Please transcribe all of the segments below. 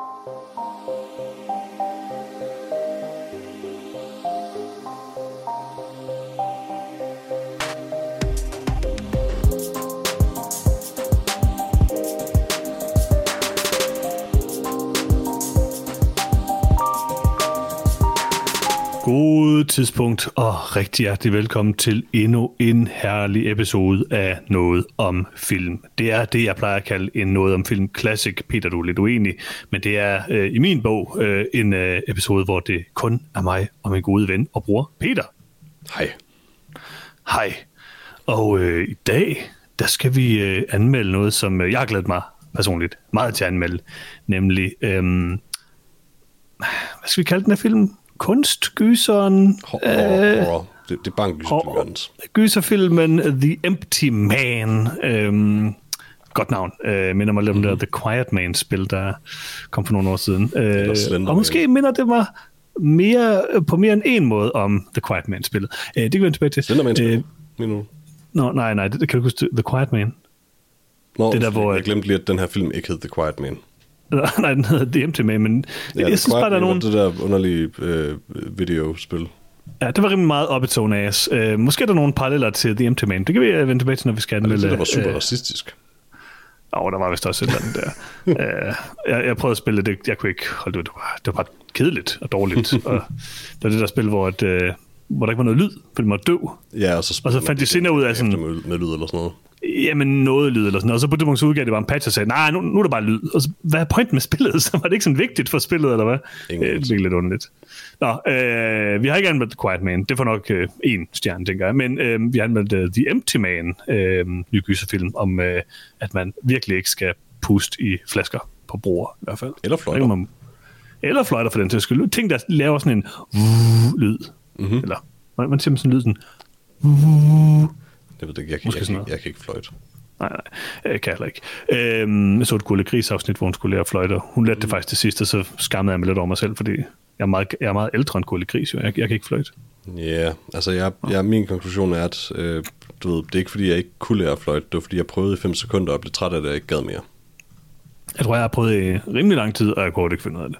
Thank you. God tidspunkt, og rigtig hjertelig velkommen til endnu en herlig episode af Noget om Film. Det er det, jeg plejer at kalde en Noget om Film Classic. Peter, du er lidt uenig, men det er øh, i min bog øh, en øh, episode, hvor det kun er mig og min gode ven og bror, Peter. Hej. Hej. Og øh, i dag, der skal vi øh, anmelde noget, som øh, jeg har glædet mig personligt meget til at anmelde, nemlig, øh, hvad skal vi kalde den her film? Kunstgyseren... Horror, øh, horror. Det, det er bare en gyser, Gyserfilmen The Empty Man. Øhm, godt navn. Øh, minder mig lidt om mm-hmm. det The Quiet Man-spil, der kom for nogle år siden. Øh, og måske minder det mig mere, på mere end en måde om The Quiet Man-spillet. Øh, det kan vi tilbage til. Slenderman-spillet? Øh, Nå, nej, nej, det, det kan du huske. The Quiet Man. Nå, det der, hvor, jeg glemte lige, at den her film ikke hed The Quiet Man. Nej, den hedder Man, men ja, jeg synes bare, der er nogen... det der underlige øh, videospil. Ja, det var rimelig meget op i tone ass. Uh, måske er der nogle paralleller til The Empty Man. Det kan vi vende tilbage til, når vi skal anmelde... Det, det var super uh, racistisk. Åh, oh, der var vist også et eller andet der. uh, jeg, jeg prøvede at spille det, jeg kunne ikke holde det, det var, det var bare kedeligt og dårligt. og det var det der spil, hvor, et, uh, hvor der ikke var noget lyd, fordi man var døv. Ja, og så, og så fandt de senere ud af sådan... Med, med lyd eller sådan noget jamen noget lyd eller sådan noget. Og så på det punkt udgav det bare en patch og sagde, nej, nu, nu er der bare lyd. Og så, hvad er pointen med spillet? Så var det ikke sådan vigtigt for spillet, eller hvad? Ingen det er lidt underligt. Nå, øh, vi har ikke anmeldt The Quiet Man. Det får nok øh, stjerne, tænker jeg. Men øh, vi har anmeldt uh, The Empty Man, øh, ny gyserfilm, om øh, at man virkelig ikke skal puste i flasker på bruger, i hvert fald. Eller fløjter. Man, eller fløjter for den til skyld. Ting, der laver sådan en lyd. Mm-hmm. Eller, man, man siger sådan en lyd sådan det ved jeg ikke. Jeg, jeg, jeg, jeg, jeg kan ikke fløjte. Nej, nej, jeg kan heller ikke. Øhm, jeg så et Gulle Gris afsnit, hvor hun skulle lære at fløjte. Hun lærte mm. det faktisk til sidst, og så skammede jeg mig lidt over mig selv, fordi jeg er meget, jeg er meget ældre end Gulle Gris, jo. Jeg, jeg kan ikke fløjte. Ja, yeah, altså jeg, jeg, min konklusion er, at øh, du ved, det er ikke fordi, jeg ikke kunne lære at fløjte, det var fordi, jeg prøvede i 5 sekunder og blev træt af det, og ikke gad mere. Jeg tror, jeg har prøvet i rimelig lang tid, og jeg kunne ikke finde ud af det.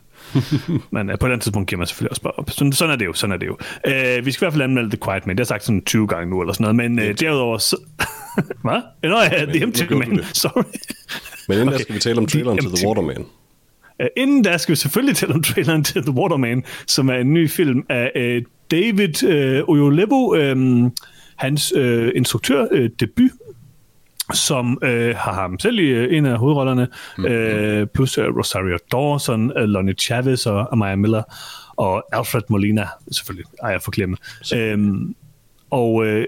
Men uh, på et andet tidspunkt giver man selvfølgelig også bare op. Sådan, sådan er det jo, sådan er det jo. Uh, vi skal i hvert fald anmelde The Quiet Man. Det har sagt sådan 20 gange nu, eller sådan noget. Men uh, derudover... Så... Hvad? Nå ja, The Empty Man. Sorry. Men inden okay. der skal vi tale om traileren til The Waterman. Uh, inden der skal vi selvfølgelig tale om traileren til The Waterman, som er en ny film af uh, David uh, Oyolebo, um, hans uh, instruktør uh, debut som øh, har ham selv i øh, en af hovedrollerne, mm-hmm. øh, plus øh, Rosario Dawson, øh, Lonnie Chavez og Amaya Miller, og Alfred Molina, selvfølgelig, ej, jeg forglemme. Øhm, og øh,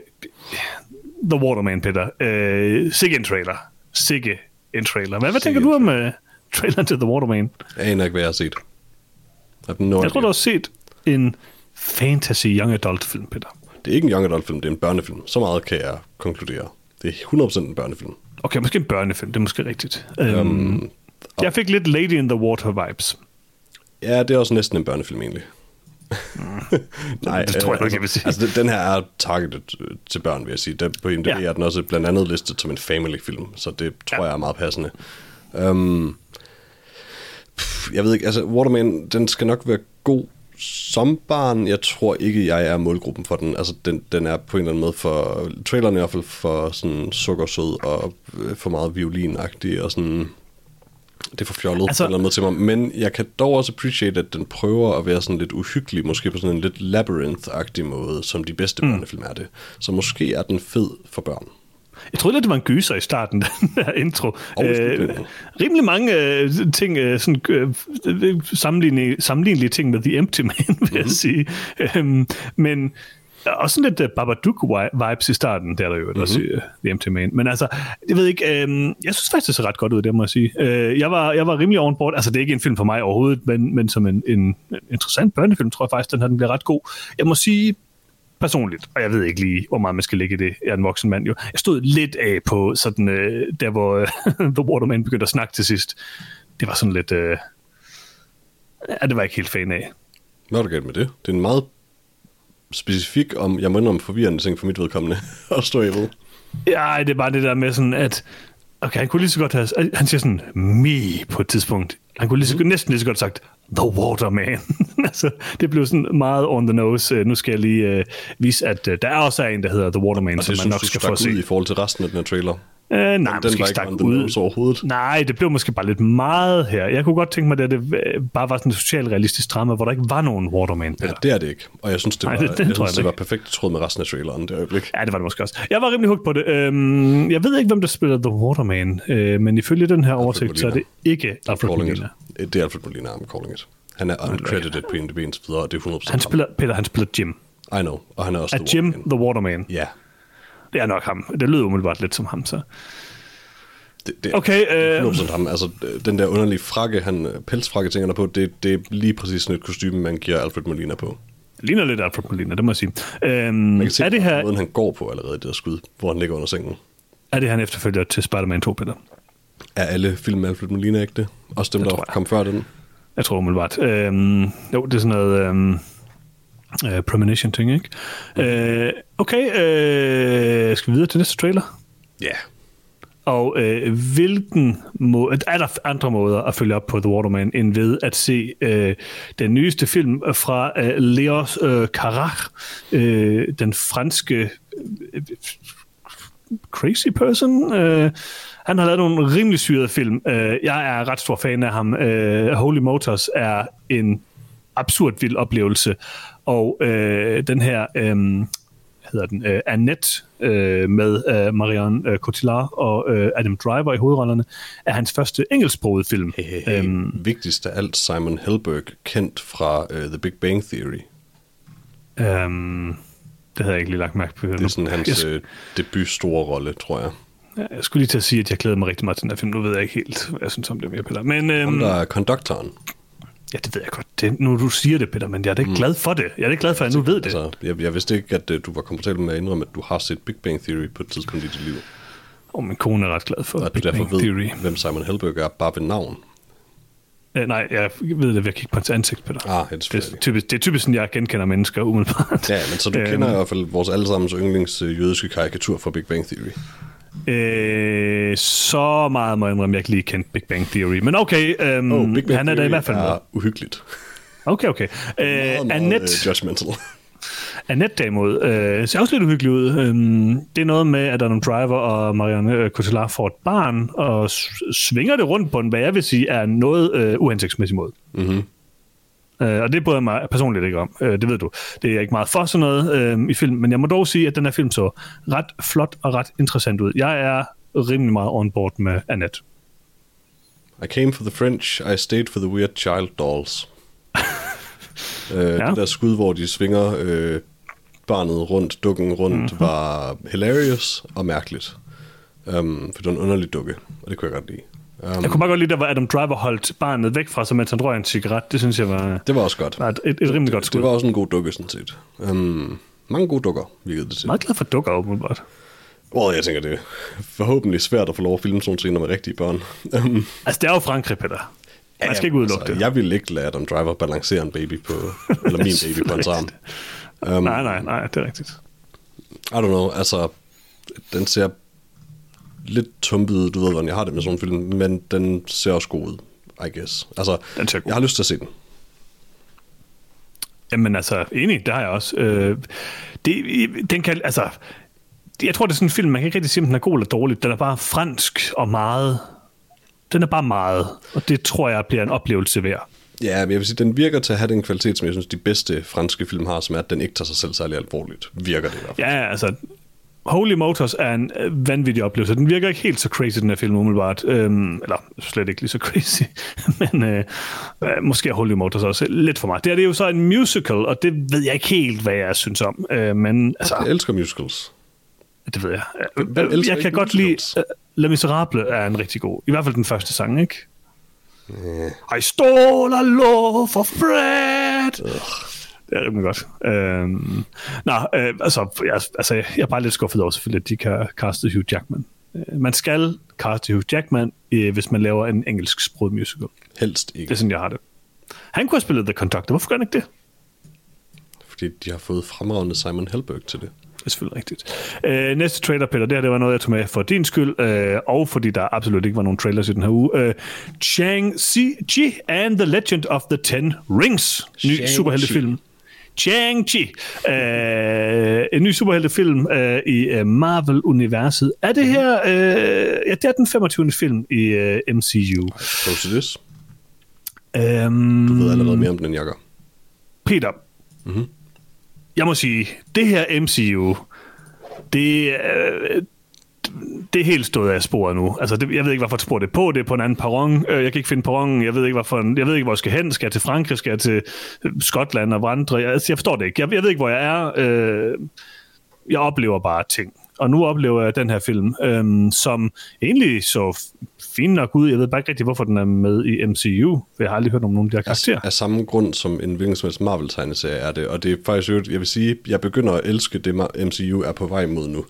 The Waterman, Peter. Øh, sikke en trailer. Sikke en trailer. Hvad, hvad tænker du om øh, traileren til The Waterman? Jeg aner ikke, hvad jeg har set. Jeg, jeg tror, du har set en fantasy young adult film, Peter. Det er ikke en young adult film, det er en børnefilm. Så meget kan jeg konkludere. Det er 100% en børnefilm. Okay, måske en børnefilm, det er måske rigtigt. Um, um, jeg fik lidt Lady in the Water vibes. Ja, det er også næsten en børnefilm egentlig. Mm. Nej, det, tror jeg ikke, jeg vil sige. Altså, den her er targeted øh, til børn, vil jeg sige. Der, på IMDb ja. er den også blandt andet listet som en family-film, så det tror ja. jeg er meget passende. Um, jeg ved ikke, altså Waterman, den skal nok være god som barn, jeg tror ikke, jeg er målgruppen for den. Altså, den, den er på en eller anden måde for... Traileren i hvert fald for sådan sukkersød og øh, for meget violinagtig og sådan... Det er for fjollet altså, på en eller anden måde til mig. Men jeg kan dog også appreciate, at den prøver at være sådan lidt uhyggelig, måske på sådan en lidt labyrinth-agtig måde, som de bedste mm. børnefilm er det. Så måske er den fed for børn. Jeg troede lidt, det var en gyser i starten, den her intro. Oh, øh, rimelig mange øh, ting, øh, sådan, øh, sammenlignelige, sammenlignelige ting med The Empty Man, vil mm-hmm. jeg mhm. sige. Øhm, men også sådan lidt uh, Babadook-vibes i starten, der er der jo mm-hmm. også uh, The Empty Man. Men altså, jeg ved ikke, øh, jeg synes faktisk, det ser ret godt ud, det må jeg sige. Øh, jeg, var, jeg var rimelig ovenbord. Altså, det er ikke en film for mig overhovedet, men, men som en, en interessant børnefilm, tror jeg faktisk, den her den bliver ret god. Jeg må sige, personligt, og jeg ved ikke lige, hvor meget man skal lægge i det, jeg er en voksen mand jo. Jeg stod lidt af på sådan, øh, der hvor øh, The Waterman begyndte at snakke til sidst. Det var sådan lidt, øh, ja, det var jeg ikke helt fan af. Hvad er der galt med det? Det er en meget specifik, om, jeg mener om forvirrende ting for mit vedkommende, at stå ved. Ja, det er bare det der med sådan, at okay, han kunne lige så godt have, han siger sådan, me på et tidspunkt, Han kunne lige så, næsten lige så godt sagt, The Waterman. altså, det blev sådan meget on the nose. Uh, nu skal jeg lige uh, vise, at uh, der er også en, der hedder The Waterman, Og som man nok skal få se. i forhold til resten af den her trailer. Uh, nej, Den måske var ikke stak ud. overhovedet. Nej, det blev måske bare lidt meget her. Jeg kunne godt tænke mig, at det øh, bare var sådan en socialrealistisk drama, hvor der ikke var nogen Waterman. Ja, det er det ikke. Og jeg synes, det Nej, var, det- det, det jeg synes, jeg det var perfekt tråd med resten af traileren det øjeblik. Ja, det var det måske også. Jeg var rimelig hooked på det. Øhm, jeg ved ikke, hvem der spiller The Waterman, øh, men ifølge den her oversigt, så er det ikke Alfred Molina. it. Det er Alfred Molina, I'm calling it. Han er uncredited på IMDb indtil videre, og det er 100% Han spiller, Peter, han spiller Jim. ham. I know, og han er også Er The Jim Waterman. The Waterman? Ja, Det er nok ham. Det lyder umiddelbart lidt som ham, så. det, det Okay, det er øh, 100% ham. Altså, den der underlige frakke, han, pelsfrakke, tænker der på, det, det er lige præcis sådan et kostume, man giver Alfred Molina på. ligner lidt Alfred Molina, det må jeg sige. Øhm, Man kan se er, det her, måden, han går på allerede det der skud, hvor han ligger under sengen. er det han efterfølger til Spider-Man 2, Peter? Er alle film med Alfred Molina ikke det? Også dem, Det der jeg. kom før den? Jeg tror umiddelbart. Øhm, jo, det er sådan noget øhm, øh, premonition ting, ikke? Øh, okay, øh, skal vi videre til næste trailer? Ja. Og øh, hvilken må, er der andre måder at følge op på The Waterman, end ved at se øh, den nyeste film fra øh, Leos øh, Carax, øh, den franske øh, crazy person. Øh, han har lavet nogle rimelig syrede film. Øh, jeg er ret stor fan af ham. Øh, Holy Motors er en absurd vild oplevelse, og øh, den her... Øh, hedder den, øh, Annette øh, med øh, Marianne øh, Cotillard og øh, Adam Driver i hovedrollerne, er hans første engelsksprogede film. Hey, hey, hey. Øhm. Vigtigst af alt, Simon Helberg, kendt fra uh, The Big Bang Theory. Øhm, det havde jeg ikke lige lagt mærke på. Det er sådan hans jeg, øh, debut store rolle, tror jeg. jeg skulle lige til at sige, at jeg glæder mig rigtig meget til den her film. Nu ved jeg ikke helt, hvad jeg synes om det mere, Peter. Men Ham, øhm, der er konduktoren. ja, det ved jeg godt. Det, nu du siger det, Peter, men jeg er da ikke mm. glad for det. Jeg er da ikke glad for, at jeg nu ved det. Altså, jeg, jeg vidste ikke, at uh, du var komfortabel med at indrømme, at du har set Big Bang Theory på et tidspunkt i dit liv. Og min kone er ret glad for Og at du Big derfor Bang ved, Theory. hvem Simon Helberg er, bare ved navn. Øh, nej, jeg ved det ved at kigge på hans ansigt, Peter. Ah, det er det, er typisk, det er typisk sådan, jeg genkender mennesker umiddelbart. Ja, men så du Øhm. kender i hvert fald vores allesammens yndlings øh, jødiske karikatur fra Big Bang Theory. Øh, så meget må jeg indrømme, jeg ikke lige kendt Big Bang Theory. Men okay, øhm, Oh, Big Bang han er da i hvert fald med. er uhyggeligt. Okay, okay. Øh, Meget, meget, Annette, øh, judgmental. Annette derimod øh, ser også lidt uhyggelig ud. Øhm, det er noget med, at Adam Driver og Marianne øh, Cotillard får et barn, og svinger det rundt på en, hvad jeg vil sige, er noget øh, uhensigtsmæssig måde. Mm-hmm. Øh, og det bryder jeg mig personligt ikke om. Øh, det ved du. Det er jeg ikke meget for sådan noget øh, i film, men jeg må dog sige, at den her film så ret flot og ret interessant ud. Jeg er rimelig meget on board med Annette. I came for the French, I stayed for the weird child dolls. øh, ja. Det der skud, hvor de svinger øh, barnet rundt, dukken rundt, mm-hmm. var hilarious og mærkeligt. Um, for det var en underlig dukke, og det kunne jeg godt lide. Um, Jeg kunne bare godt lide, der hvor Adam Driver holdt barnet væk fra sig, mens han røg en cigaret. Det synes jeg var, det var også godt. var et, et, rimelig godt Det skud. var også en god dukke, sådan set. Um, mange gode dukker, virkede det til. meget glad for dukker, åbenbart. Well, jeg tænker, det er forhåbentlig svært at få lov at filme sådan scener med rigtige børn. Um, Altså, det er jo Frankrig, Peter. Man skal ikke udelukke altså, det. Jeg vil ikke lade Adam Driver balancere en baby på, eller min baby på hans arm. Um, nej, nej, nej, det er rigtigt. I don't know, altså, den ser lidt tumpet du ved, hvordan jeg har det med sådan en film, men den ser også god ud, I guess. Altså, Den ser god. jeg har lyst til at se den. Jamen altså, enig, det har jeg også. Øh, det, den kan, altså, jeg tror, det er sådan en film, man kan ikke rigtig sige, om den er god eller dårlig. Den er bare fransk og meget. Den er bare meget, og det tror jeg bliver en oplevelse værd. Ja, men jeg vil sige, den virker til at have den kvalitet, som jeg synes, de bedste franske film har, som er, at den ikke tager sig selv særlig alvorligt. Virker det i hvert fald. Ja, altså, Holy Motors er en øh, vanvittig oplevelse. Den virker ikke helt så crazy, den her film, umiddelbart. Øhm, eller slet ikke lige så crazy. Men øh, øh, måske er Holy Motors også lidt for meget. Det er det er jo så en musical, og det ved jeg ikke helt, hvad jeg synes om. Øh, men altså, Jeg elsker musicals. det ved jeg. Hvem- jeg kan godt lide... musicals? Uh, Les Miserables er en rigtig god. I hvert fald den første sang, ikke? I stole a loaf of bread. Det er rimelig godt. Øhm, nå, øh, altså, jeg, altså, jeg er bare lidt skuffet over selvfølgelig, at de kan kaste Hugh Jackman. Øh, Man skal kaste Hugh Jackman, øh, hvis man laver en engelsk sproget musical. Helst Det ikke, er sådan, jeg har det. Han kunne have spillet The Conductor. Hvorfor gør han ikke det? fordi de har fået fremragende Simon Helberg til det. Det er selvfølgelig rigtigt. Øh, næste trailer, Peter, det her det var noget, jeg tog med for din skyld, øh, og fordi der absolut ikke var nogen trailers i den her uge. Øh, Shang-Chi and the Legend of the Ten Rings. Ny superheltefilm. Shang-Chi. Øh, en ny superheltefilm øh, i uh, Marvel-universet. Er det her... Øh, ja, det er den 25. film i uh, MCU. Close to this. Um, Du ved allerede mere om den, end jeg gør. Peter, mm-hmm jeg må sige, det her MCU, det, øh, det er helt stået af sporet nu. Altså, det, jeg ved ikke, hvorfor et spor det er på. Det er på en anden perron. Øh, jeg kan ikke finde perronen. Jeg ved ikke, hvorfor, jeg ved ikke, hvor jeg skal hen. Skal jeg til Frankrig? Skal jeg til øh, Skotland og vandre? Jeg, altså, jeg forstår det ikke. Jeg, jeg ved ikke, hvor jeg er. Øh, jeg oplever bare ting. Og nu oplever jeg den her film, øh, som egentlig så fint nok ud. Jeg ved bare ikke rigtig, hvorfor den er med i MCU. For jeg har aldrig hørt om nogen af de her karakterer. Af, af samme grund som en hvilken som helst Marvel-tegneserie er det. Og det er faktisk jo, jeg vil sige, jeg begynder at elske det, MCU er på vej mod nu.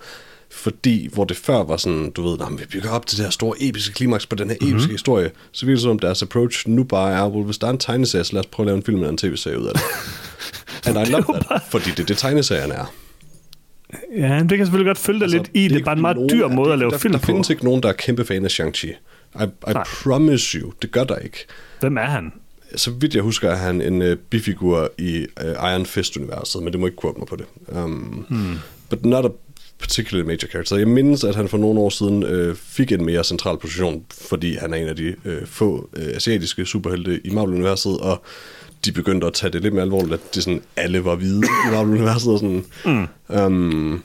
Fordi, hvor det før var sådan, du ved, vi bygger op til det her store episke klimaks på den her episke mm-hmm. historie, så virker det som, deres approach nu bare er, well, hvis der er en tegneserie, så lad os prøve at lave en film eller en tv-serie ud af det. And I love that, fordi det er det, tegneserierne er. Ja, det kan selvfølgelig godt følge dig altså, lidt i. Det, er bare en meget dyr måde det, at lave der, film der på. Der findes ikke nogen, der er kæmpe fan af Shang-Chi. I, I promise you, det gør der ikke. Hvem er han? Så vidt jeg husker, er han en uh, bifigur i uh, Iron Fist-universet, men det må ikke quote mig på det. Um, hmm. But not a particularly major character. Jeg mindes, at han for nogle år siden øh, fik en mere central position, fordi han er en af de øh, få øh, asiatiske superhelte i Marvel-universet, og de begyndte at tage det lidt mere alvorligt, at det sådan, alle var hvide i Marvel-universet. Og sådan, mm. um,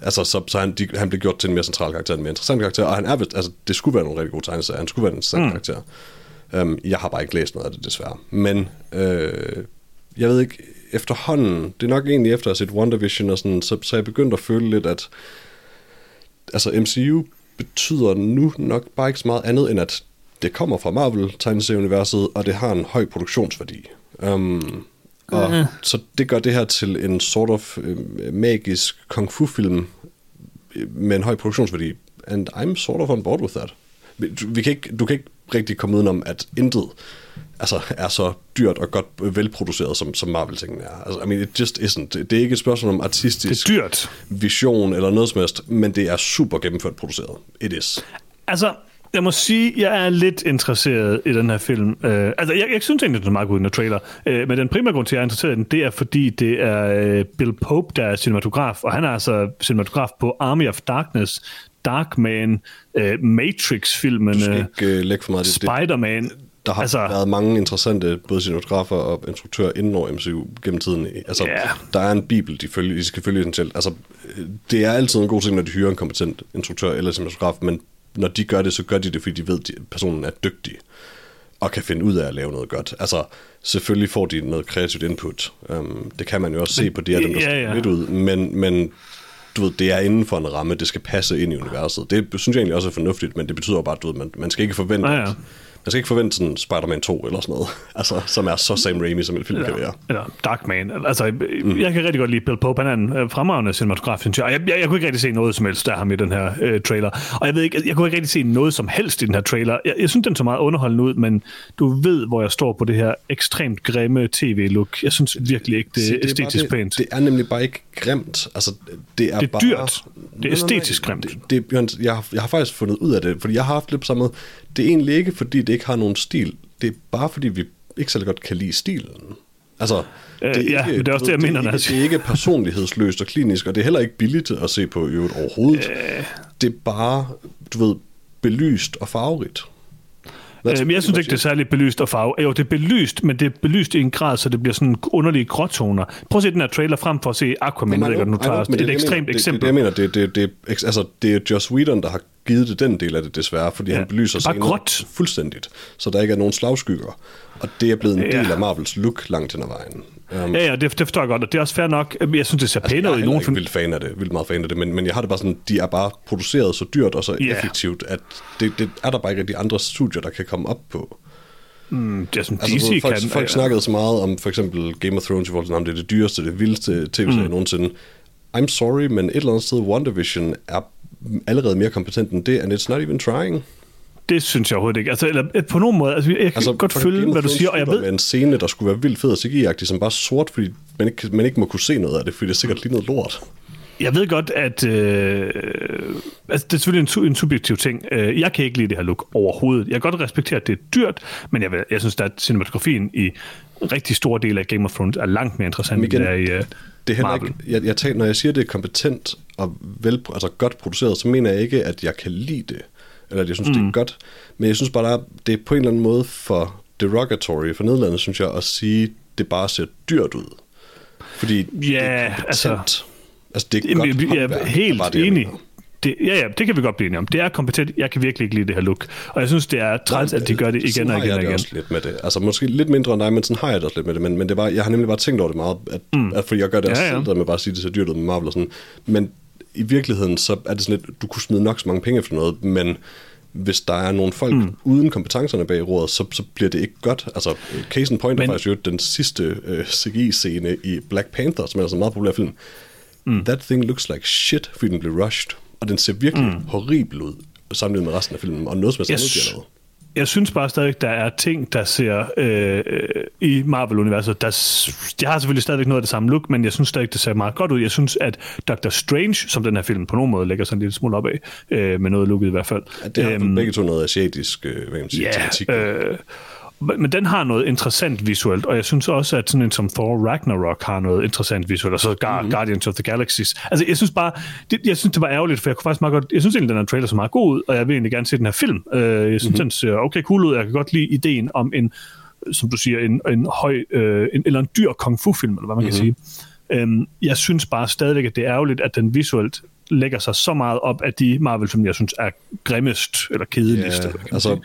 altså, så, så han, de, han blev gjort til en mere central karakter, en mere interessant karakter, og han er vist, altså, det skulle være nogle rigtig gode tegneserier, han skulle være en interessant mm. karakter. Um, jeg har bare ikke læst noget af det, desværre. Men øh, jeg ved ikke, efterhånden, det er nok egentlig efter at have set WandaVision og sådan, så, så jeg begyndt at føle lidt, at altså MCU betyder nu nok bare ikke så meget andet, end at det kommer fra Marvel tegneserieuniverset, og det har en høj produktionsværdi. Um, og uh-huh. så det gør det her til en sort of uh, magisk kung fu film med en høj produktionsværdi. And I'm sort of on board with that. Vi kan ikke, du kan ikke rigtig komme udenom, at intet altså, er så dyrt og godt velproduceret, som, som Marvel-tingene er. Altså, I mean, it just isn't. Det er ikke et spørgsmål om artistisk det er dyrt. vision eller noget som helst, men det er super gennemført produceret. It is. Altså, jeg må sige, jeg er lidt interesseret i den her film. Uh, altså, jeg, jeg synes egentlig, det er meget god den trailer. Uh, men den primære grund til, at jeg er interesseret i den, det er, fordi det er uh, Bill Pope, der er cinematograf, og han er altså cinematograf på Army of Darkness, Darkman, uh, Matrix-filmene, Du skal ikke uh, lægge for meget Spider-Man. Der har altså, været mange interessante både cinematografer og instruktører inden over MCU gennem tiden. Altså, yeah. der er en bibel, de, følge, de skal følge essentielt. Altså, det er altid en god ting, når de hyrer en kompetent instruktør eller cinematograf, men når de gør det, så gør de det, fordi de ved, at personen er dygtig og kan finde ud af at lave noget godt. Altså, selvfølgelig får de noget kreativt input. Um, det kan man jo også se på det, at dem, der ja, ja. lidt ud, men, men du ved, det er inden for en ramme, det skal passe ind i universet. Det synes jeg egentlig også er fornuftigt, men det betyder bare, at du ved, man, man skal ikke forvente, ja, ja. Man skal ikke forvente sådan Spider-Man 2 eller sådan noget, altså, som er så Sam Raimi, som en film ja, kan være. Eller Darkman. Altså, mm. jeg kan rigtig godt lide Bill Pope. Han er en øh, fremragende cinematograf, synes jeg. Jeg, jeg. jeg kunne ikke rigtig se noget som helst af ham i den her øh, trailer. Og jeg ved ikke, jeg kunne ikke rigtig se noget som helst i den her trailer. Jeg, jeg synes, den så meget underholdende ud, men du ved, hvor jeg står på det her ekstremt grimme tv-look. Jeg synes virkelig ikke, det er æstetisk det, pænt. Det er nemlig bare ikke grimt. Altså, det er, det er bare, dyrt. Det er æstetisk grimt. Det, det, jeg, har, jeg har faktisk fundet ud af det, fordi jeg har haft lidt på samme måde. Det er egentlig ikke, fordi det ikke har nogen stil. Det er bare, fordi vi ikke så godt kan lide stilen. Altså, det er øh, ja, ikke, det er også det, jeg mener. Det er, ikke, det er ikke personlighedsløst og klinisk, og det er heller ikke billigt at se på i øvrigt overhovedet. Øh. Det er bare, du ved, belyst og farverigt. Øhm, jeg synes ikke, det er særligt belyst og farve. Jo, det er belyst, men det er belyst i en grad, så det bliver sådan underlige gråtoner. Prøv at se den her trailer frem for at se Aquaman. Jeg ved nu tager det, det, er et ekstremt det, eksempel. Det, det, jeg mener, det, det, det, altså, det er Joss Whedon, der har givet det den del af det desværre, fordi ja, han belyser sig fuldstændigt, så der ikke er nogen slagskygger. Og det er blevet en del ja. af Marvels look langt hen ad vejen. Um, ja, ja, det, det forstår jeg godt, og det er også fair nok. Jeg synes, det ser altså, pænere ud i nogen. Jeg er vildt fan af det, vildt meget fan af det, men, men jeg har det bare sådan, de er bare produceret så dyrt og så yeah. effektivt, at det, det er der bare ikke de andre studier, der kan komme op på. Mm, det er sådan, altså, DC folk, kan, folk ja. snakkede så meget om for eksempel Game of Thrones i forhold til, om det er det dyreste, det vildeste tv-serie mm. nogensinde. I'm sorry, men et eller andet sted, WandaVision er allerede mere kompetent end det, and it's not even trying. Det synes jeg overhovedet ikke. Altså, eller, øh, på nogen måde, altså, jeg kan altså, godt følge, hvad du siger, og jeg ved... en scene, der skulle være vildt fed og cgi som bare sort, fordi man ikke, man ikke må kunne se noget af det, fordi det er sikkert lige noget lort. jeg ved godt, at øh, altså, det er selvfølgelig en, en subjektiv ting. Øh, jeg kan ikke lide det her look overhovedet. Jeg kan godt respektere, at det er dyrt, men jeg, jeg synes, at cinematografien i rigtig store dele af Game of Thrones er langt mere interessant, igen, end det er i uh, det er Marvel. Ikke, jeg, jeg tager, når jeg siger, at det er kompetent og vel, altså godt produceret, så mener jeg ikke, at jeg kan lide det, eller at jeg synes, mm. det er mm. godt, men jeg synes bare, at det er på en eller anden måde for derogatory for Nederlandet, synes jeg, at sige, at det bare ser dyrt ud. Fordi ja, det er. Altså, altså det er jamen, godt jeg er helt det, enig. Det, ja, ja, det kan vi godt blive enige om. Det er kompetent. Jeg kan virkelig ikke lide det her look. Og jeg synes, det er træls, at de gør det igen og igen og igen. også lidt med det. Altså måske lidt mindre end dig, men sådan har jeg det også lidt med det. Men, men det var, jeg har nemlig bare tænkt over det meget, at, mm. at fordi jeg gør det også ja, ja. selv, med bare at sige, at det så dyrt ud med Marvel og sådan. Men i virkeligheden, så er det sådan lidt, du kunne smide nok så mange penge efter noget, men hvis der er nogle folk mm. uden kompetencerne bag rådet, så, så bliver det ikke godt. Altså, case in point Men, er faktisk jo den sidste uh, CGI-scene i Black Panther, som er altså en meget populær film. Mm. That thing looks like shit, fordi den blev rushed. Og den ser virkelig mm. horribel ud, sammenlignet med resten af filmen, og noget som er yes. noget jeg synes bare stadig, der er ting, der ser øh, i Marvel-universet. Der, de har selvfølgelig stadigvæk noget af det samme look, men jeg synes stadig, det ser meget godt ud. Jeg synes, at Doctor Strange, som den her film på nogen måde lægger sig en lille smule op af, øh, med noget looket i hvert fald. Ja, det har øhm, begge to noget asiatisk øh, hvad man siger, ja, tematik. Øh, men den har noget interessant visuelt, og jeg synes også, at sådan en som Thor Ragnarok har noget interessant visuelt, og så Gar- mm-hmm. Guardians of the Galaxies. Altså, jeg synes bare, det, jeg synes, det var ærgerligt, for jeg kunne faktisk meget godt, jeg synes egentlig, den her trailer så meget god ud, og jeg vil egentlig gerne se den her film. Uh, jeg synes, mm-hmm. den ser okay cool ud, jeg kan godt lide ideen om en, som du siger, en, en høj, uh, en, eller en dyr kung fu-film, eller hvad man mm-hmm. kan sige. Um, jeg synes bare stadigvæk, at det er ærgerligt, at den visuelt lægger sig så meget op af de Marvel-film, jeg synes er grimmest, eller kedeligst. Yeah, eller, altså, sige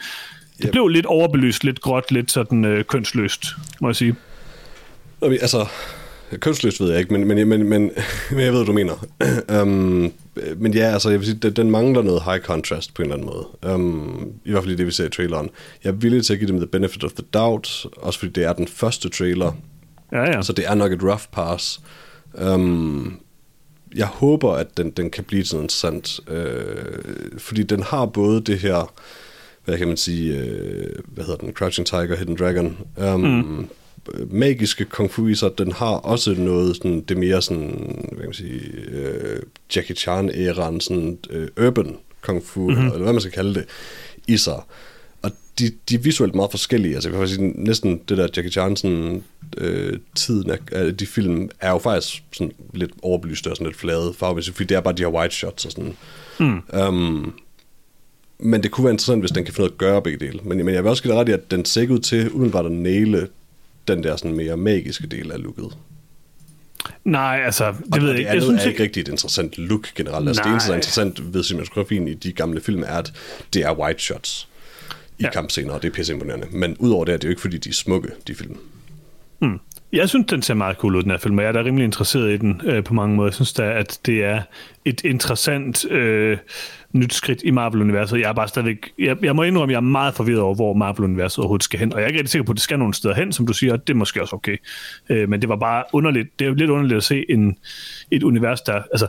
det blev lidt overbelyst, lidt gråt, lidt sådan øh, kønsløst, må jeg sige. Altså, kønsløst ved jeg ikke, men, men, men, men, men jeg ved, hvad du mener. um, men ja, altså, jeg vil sige, den mangler noget high contrast på en eller anden måde. Um, I hvert fald i det, vi ser i traileren. Jeg er villig til at give dem the benefit of the doubt, også fordi det er den første trailer. Ja, ja. Så det er nok et rough pass. Um, jeg håber, at den, den kan blive sådan interessant, øh, fordi den har både det her hvad kan man sige, øh, hvad hedder den, Crouching Tiger, Hidden Dragon, um, mm. magiske kung fu så den har også noget, sådan, det mere sådan, hvad kan man sige, øh, Jackie Chan-æraen, sådan øh, urban kung fu, mm-hmm. eller, eller hvad man skal kalde det, i sig. Og de, de er visuelt meget forskellige. Altså, jeg kan sige, næsten det der Jackie Chan sådan, øh, tiden af, af de film er jo faktisk sådan lidt overbelyst og sådan lidt flade farvemæssigt, fordi det er bare de her white shots og sådan. Mm. Um, men det kunne være interessant, hvis den kan finde noget at gøre begge dele. Men, men jeg vil også give dig ret i, at den ser ud til umiddelbart at næle den der sådan mere magiske del af looket. Nej, altså, det og, ved jeg ikke. Det andet er ikke rigtig et interessant look generelt. Altså, det eneste, der er interessant ved cinematografien i de gamle film, er, at det er white shots i ja. kampscener, og det er pisse imponerende. Men udover det, er det jo ikke, fordi de er smukke, de film. Hmm. Jeg synes, den ser meget cool ud, den her film, og jeg er da rimelig interesseret i den øh, på mange måder. Jeg synes da, at det er et interessant øh, nyt skridt i Marvel-universet. Jeg er bare stadigvæk, jeg, jeg må indrømme, at jeg er meget forvirret over, hvor Marvel-universet overhovedet skal hen, og jeg er ikke rigtig sikker på, at det skal nogle steder hen, som du siger, det er måske også okay. Øh, men det var bare underligt, det er jo lidt underligt at se en, et univers, der, altså,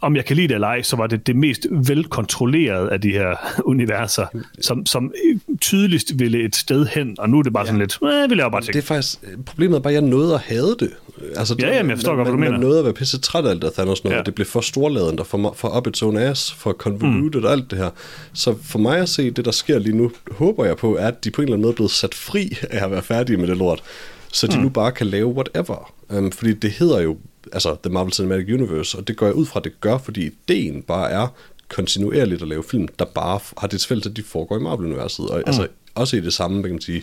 om jeg kan lide det eller ej, så var det det mest velkontrollerede af de her universer, som, som tydeligst ville et sted hen, og nu er det bare ja. sådan lidt, eh, vil jeg bare Det er faktisk, problemet er bare, at jeg nåede at have det. Altså, ja, jamen, jeg forstår godt, hvad du mener. Man nåede at være pisse træt af alt det Thanos noget, ja. det blev for storladent og for, for up its own ass, for convoluted mm. og alt det her. Så for mig at se, det der sker lige nu, håber jeg på, er, at de på en eller anden måde er blevet sat fri af at være færdige med det lort, så de mm. nu bare kan lave whatever. Um, fordi det hedder jo altså The Marvel Cinematic Universe, og det går jeg ud fra, at det gør, fordi ideen bare er kontinuerligt at lave film, der bare har det fælles, at de foregår i Marvel-universet, og mm. altså også i det samme, kan man sige,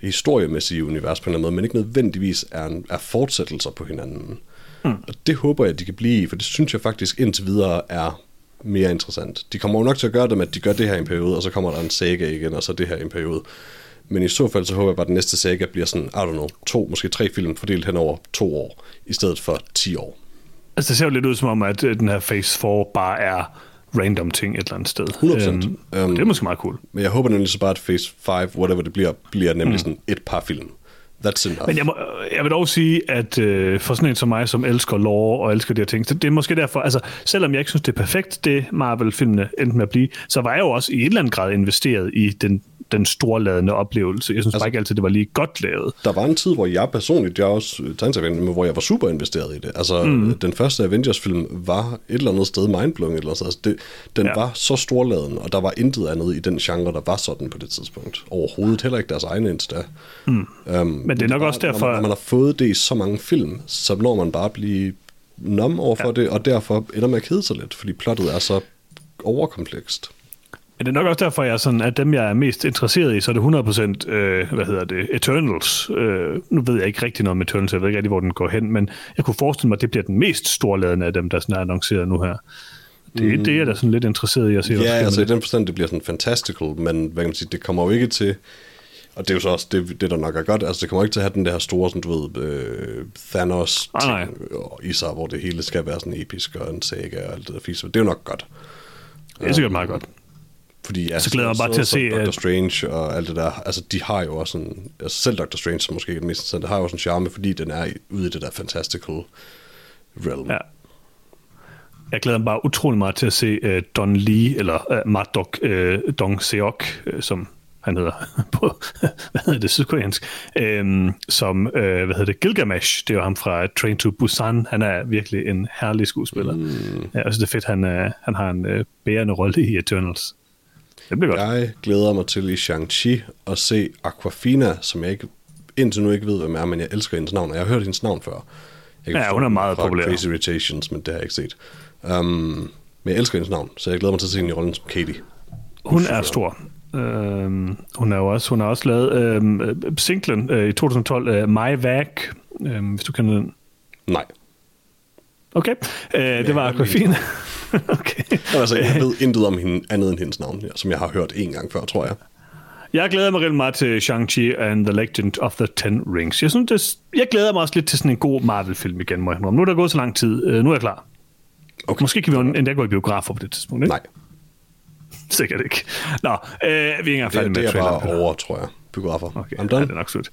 historiemæssige univers på en eller anden måde, men ikke nødvendigvis er, en, er fortsættelser på hinanden. Mm. Og det håber jeg, at de kan blive for det synes jeg faktisk indtil videre er mere interessant. De kommer jo nok til at gøre det med, at de gør det her i en periode, og så kommer der en saga igen, og så det her i en periode. Men i så fald, så håber jeg bare, at den næste saga bliver sådan, I don't know, to, måske tre film fordelt hen over to år, i stedet for ti år. Altså, det ser jo lidt ud som om, at øh, den her Phase 4 bare er random ting et eller andet sted. 100%. Um, um, det er måske meget cool. Men jeg håber nemlig så bare, at Phase 5, whatever det bliver, bliver nemlig mm. sådan et par film. That's enough. Men jeg, må, jeg vil dog sige, at øh, for sådan en som mig, som elsker lore og elsker de her ting, det, det er måske derfor, altså selvom jeg ikke synes, det er perfekt, det Marvel-filmene endte med at blive, så var jeg jo også i et eller andet grad investeret i den den storladende oplevelse. Jeg synes altså, bare ikke altid, det var lige godt lavet. Der var en tid, hvor jeg personligt, jeg også tegnsagvenlig, men hvor jeg var super investeret i det. Altså, mm. den første Avengers-film var et eller andet sted mindblowing, eller så. Altså, det, den ja. var så storladen, og der var intet andet i den genre, der var sådan på det tidspunkt. Overhovedet heller ikke deres egne indtil da. Mm. Um, men det er nok bare, også derfor... Når man, når man har fået det i så mange film, så når man bare blive nom over for ja. det, og derfor ender man at kede sig lidt, fordi plottet er så overkomplekst. Ja, det er nok også derfor, jeg er sådan, at dem, jeg er mest interesseret i, så er det 100% øh, hvad hedder det, Eternals. Øh, nu ved jeg ikke rigtig noget om Eternals, jeg ved ikke rigtig, hvor den går hen, men jeg kunne forestille mig, at det bliver den mest storladende af dem, der sådan er annonceret nu her. Det, mm. det er jeg da sådan lidt interesseret i at se. Ja, altså i den forstand, det bliver sådan fantastical, men hvad kan man sige, det kommer jo ikke til og det er jo så også det, det der nok er godt. Altså, det kommer ikke til at have den der store, sådan, du ved, øh, Thanos ah, i sig, hvor det hele skal være sådan episk og en saga og alt det der fisk. Det er jo nok godt. Det er sikkert meget godt. Fordi, ja, så glæder jeg mig bare til at se... Doctor Strange og alt det der, altså de har jo også en... Altså selv Doctor Strange, som måske er den mest det har jo også en charme, fordi den er ude i det der fantastical realm. Ja. Jeg glæder mig bare utrolig meget til at se uh, Don Lee, eller uh, Mardok uh, Dong Seok, uh, som han hedder på, hvad hedder det, sydkoreansk, øhm, som, øh, hvad hedder det, Gilgamesh, det er jo ham fra Train to Busan, han er virkelig en herlig skuespiller. Mm. Ja, altså det er fedt, han, øh, han har en øh, bærende rolle i Eternals. Det bliver godt. Jeg glæder mig til i Shang-Chi at se Aquafina, som jeg ikke, indtil nu ikke ved, hvem er, men jeg elsker hendes navn, og jeg har hørt hendes navn før. Jeg ja, hun er meget populær. Crazy Irritations, men det har jeg ikke set. Um, men jeg elsker hendes navn, så jeg glæder mig til at se hende i rollen som Katie. Hun er stor. Øhm, hun har også, hun har også lavet øhm, singlen øh, i 2012, øh, My Vag, øh, hvis du kender den. Nej. Okay, øh, det var Aquafina. okay. Altså, jeg ved intet om hende andet end hendes navn, som jeg har hørt en gang før, tror jeg. Jeg glæder mig rigtig meget til Shang-Chi and the Legend of the Ten Rings. Jeg, synes, det, jeg glæder mig også lidt til sådan en god Marvel-film igen, må jeg Nu er der gået så lang tid. Øh, nu er jeg klar. Okay. Måske kan vi endda gå i biografer på det tidspunkt, ikke? Nej. Sikkert ikke. Nå, øh, vi er ikke engang færdige med Det er bare over, tror jeg. Biografer. Okay, I'm done. Ja, det er nok slut.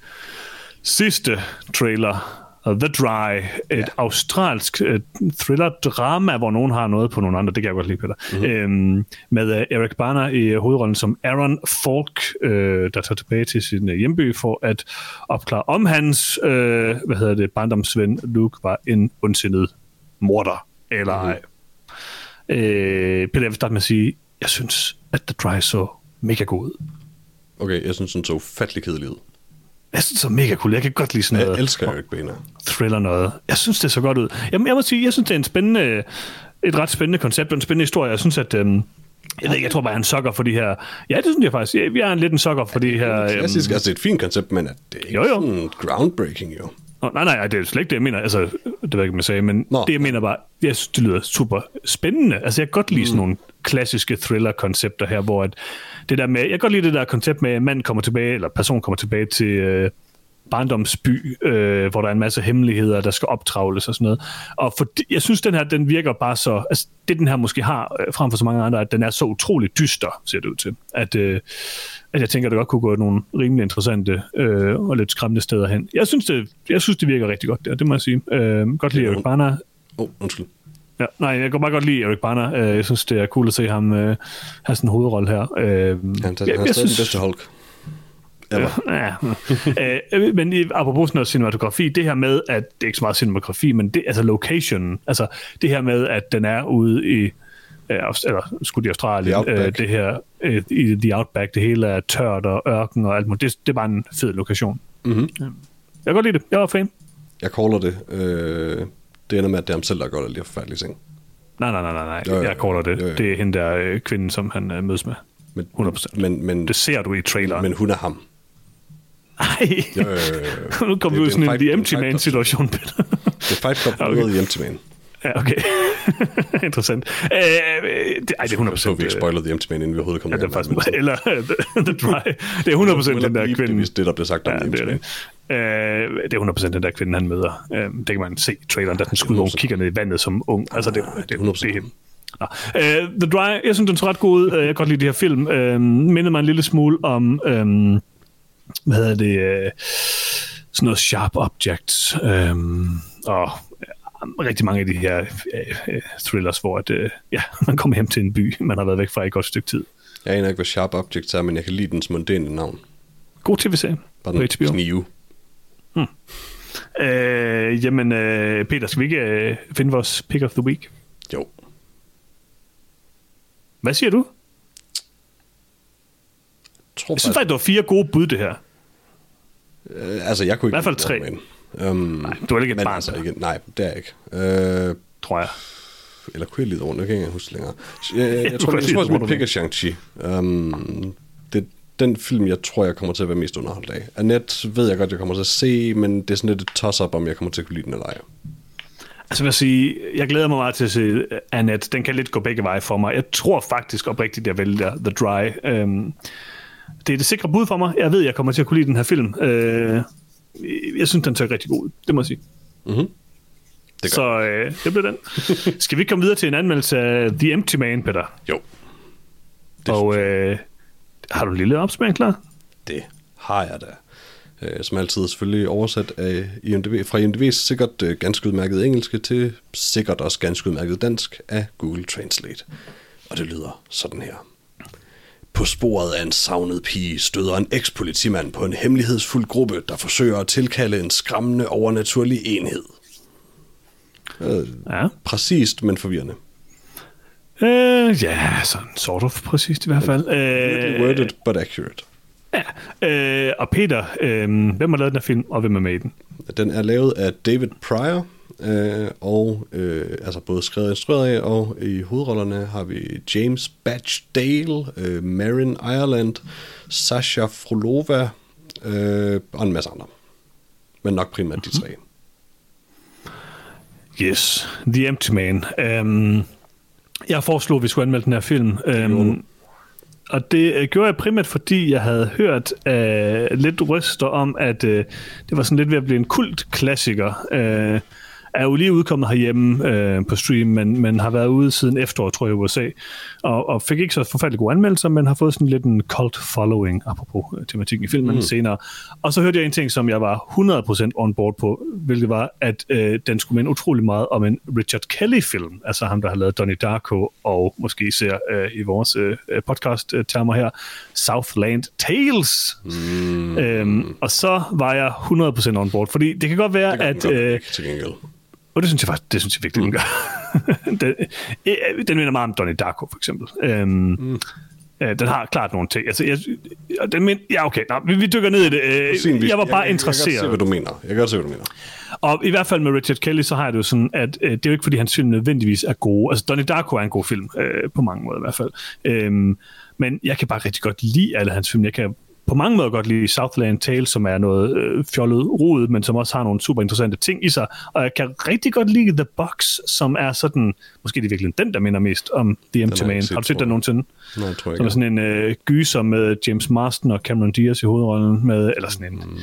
Sidste trailer The Dry, et ja. australsk uh, thriller-drama, hvor nogen har noget på nogle andre, det kan jeg godt lide, Peter, mm-hmm. øhm, med uh, Eric Bana i hovedrollen som Aaron Falk, uh, der tager tilbage til sin uh, hjemby for at opklare om hans, uh, hvad hedder det, barndomsven Luke var en ondsindet morder, eller mm-hmm. ej. Uh, Peter, jeg vil starte med at sige, jeg synes, at The Dry så mega god ud. Okay, jeg synes, den så ufattelig kedelig ud. Jeg synes, det er mega cool. Jeg kan godt lide sådan noget. Jeg elsker Eric Bana. Thriller noget. Jeg synes, det så godt ud. Jeg, jeg må sige, jeg synes, det er en spændende, et ret spændende koncept og en spændende historie. Jeg synes, at... Øhm, jeg ved ikke, jeg tror bare, jeg er en sokker for de her... Ja, det synes jeg faktisk. Jeg, jeg er en lidt en sokker for de her... Øhm... Klassisk, altså det er et fint koncept, men det er ikke jo, jo. sådan groundbreaking, jo. Nå, nej, nej, det er slet ikke det, jeg mener. Altså, det ved jeg ikke, man sagde, men Nå. det, jeg mener bare, jeg synes, det lyder super spændende. Altså, jeg kan godt lide mm. sådan nogle klassiske thriller-koncepter her, hvor at det der med, jeg kan godt lide det der koncept med, at mand kommer tilbage, eller person kommer tilbage til øh, barndomsby, øh, hvor der er en masse hemmeligheder, der skal optravles og sådan noget. Og for, jeg synes, den her, den virker bare så, altså det den her måske har, øh, frem for så mange andre, at den er så utrolig dyster, ser det ud til. At, øh, at jeg tænker, at det godt kunne gå nogle rimelig interessante øh, og lidt skræmmende steder hen. Jeg synes, det, jeg synes, det virker rigtig godt der, det må jeg sige. Øh, godt lide Barner. Åh, oh, undskyld. Ja, nej, jeg kan bare godt lide Erik Barner. Øh, jeg synes, det er cool at se ham øh, have sådan en hovedrolle her. Øh, han, han, jeg, han er stadig den bedste Hulk. Ja. øh, men apropos noget cinematografi, det her med, at det er ikke så meget cinematografi, men det, altså location, altså det her med, at den er ude i, eller skulle i Australien, øh, det her i The Outback, det hele er tørt og ørken og alt muligt, det, det er bare en fed lokation. Mm-hmm. Jeg kan godt lide det, jeg var fan. Jeg caller det. Øh, det ender med, at det er ham selv, der gør det lige forfærdelige ting. Nej, nej, nej, nej, nej. Jo, jo, jeg caller det. Jo, jo. Det er hende der øh, kvinden, som han øh, mødes med. Men, 100%. Men, men, det ser du i traileren. Men hun er ham. Nej, nu kommer vi ud sådan en The Empty Man-situation, Peter. det er Fight Club okay. The Empty Man. Ja, okay. Interessant. Øh, det, ej, det er 100%... Så vi ikke spoiler The Empty Man, inden vi overhovedet kommer ja, det er faktisk, Eller The, the Dry. Det er 100% den der kvinde. Det, det, der bliver sagt om ja, The Empty Man. Øh, det er 100% den der kvinde, han møder. Øh, det kan man se i traileren, der den skud, hvor hun kigger ned i vandet som ung. Altså, det, det, det, 100%. det er Nå. Uh, The Dry, jeg synes, den så ret god ud. Uh, jeg kan godt lide de her film. Uh, mindede mig en lille smule om... Um, hvad hedder det, øh, sådan noget sharp objects, øh, og rigtig mange af de her øh, thrillers, hvor at, øh, ja, man kommer hjem til en by, man har været væk fra i et godt stykke tid. Jeg aner ikke, hvad Sharp Objects er, men jeg kan lide dens mondæne navn. God tv-serie Bare den HBO. knive. Øh, jamen, øh, Peter, skal vi ikke øh, finde vores pick of the week? Jo. Hvad siger du? Jeg tror Jeg synes faktisk, det var fire gode bud, det her. øh, altså, jeg kunne ikke... I hvert fald tre. Um, Nej, du er ikke et men barn, altså, så. ikke, nej, det er jeg ikke. Øh, tror jeg. eller kunne jeg lide rundt, det kan jeg ikke huske længere. Jeg, jeg, du jeg tror, jeg, jeg, jeg pick af Shang-Chi. Um, det er den film, jeg tror, jeg kommer til at være mest underholdt af. Annette ved jeg godt, jeg kommer til at se, men det er sådan lidt et toss-up, om jeg kommer til at kunne lide den eller ej. Altså, jeg sige, jeg glæder mig meget til at se Annette. Den kan lidt gå begge veje for mig. Jeg tror faktisk oprigtigt, jeg vælger The Dry. Øhm, det er det sikre bud for mig. Jeg ved, jeg kommer til at kunne lide den her film. Øh, jeg synes, den ser rigtig god ud. Det må jeg sige. Det gør Så øh, det bliver den. Skal vi komme videre til en anmeldelse af The Empty Man, Peter? Jo, Og øh, har du en lille opsmæring klar? det har jeg da. Øh, som altid selvfølgelig oversat af IMDb, fra IMDb's sikkert øh, ganske udmærket engelske til sikkert også ganske udmærket dansk af Google Translate. Og det lyder sådan her. På sporet af en savnet pige støder en eks-politimand på en hemmelighedsfuld gruppe, der forsøger at tilkalde en skræmmende overnaturlig enhed. Ja. Præcist, men forvirrende. Øh, ja, sådan sort of præcist i hvert fald. Øh, worded, but accurate. ja. øh, og Peter, øh, hvem har lavet den her film, og hvem er med i den? Den er lavet af David Pryor, øh, og øh, altså både skrevet og instrueret af, og i hovedrollerne har vi James Batch Dale, øh, Marin Ireland, Sasha Frolova øh, og en masse andre. Men nok primært de tre. Yes, The Empty Man. Um, jeg foreslog, at vi skulle anmelde den her film. Um, og det øh, gjorde jeg primært, fordi jeg havde hørt uh, lidt ryster om, at uh, det var sådan lidt ved at blive en kult klassiker. Uh, er jo lige udkommet herhjemme øh, på stream, men, men har været ude siden efterår, tror jeg, i USA, og, og fik ikke så forfærdelig gode anmeldelser, men har fået sådan lidt en cult following, apropos øh, tematikken i filmen mm. senere. Og så hørte jeg en ting, som jeg var 100% on board på, hvilket var, at øh, den skulle minde utrolig meget om en Richard Kelly-film, altså ham, der har lavet Donnie Darko, og måske især øh, i vores øh, podcast-termer her, Southland Tales. Mm. Øhm, og så var jeg 100% on board, fordi det kan godt være, Det den at... Øh, nok, til gengæld. Og det synes jeg faktisk, det synes jeg virkelig, den gør. den, øh, den minder meget om Donnie Darko, for eksempel. Øhm, mm. øh, den har klart nogle ting. Altså, jeg, og den mind, ja, okay, nå, vi, vi dykker ned i det. Øh, Sin jeg var bare jeg, interesseret. Jeg kan godt se, hvad du mener. Jeg kan godt se, hvad du mener. Og i hvert fald med Richard Kelly, så har jeg det jo sådan, at øh, det er jo ikke, fordi hans film nødvendigvis er gode. Altså, Donnie Darko er en god film, øh, på mange måder i hvert fald. Øhm, men jeg kan bare rigtig godt lide alle hans film. Jeg kan på mange måder godt lide Southland Tales, som er noget øh, fjollet rodet, men som også har nogle super interessante ting i sig. Og jeg kan rigtig godt lide The Box, som er sådan, måske det er virkelig den, der minder mest om The Empty Man. Har du set den nogensinde? Nej, tror jeg Som er sådan en øh, gyser med James Marston og Cameron Diaz i hovedrollen, med, eller sådan en Mm.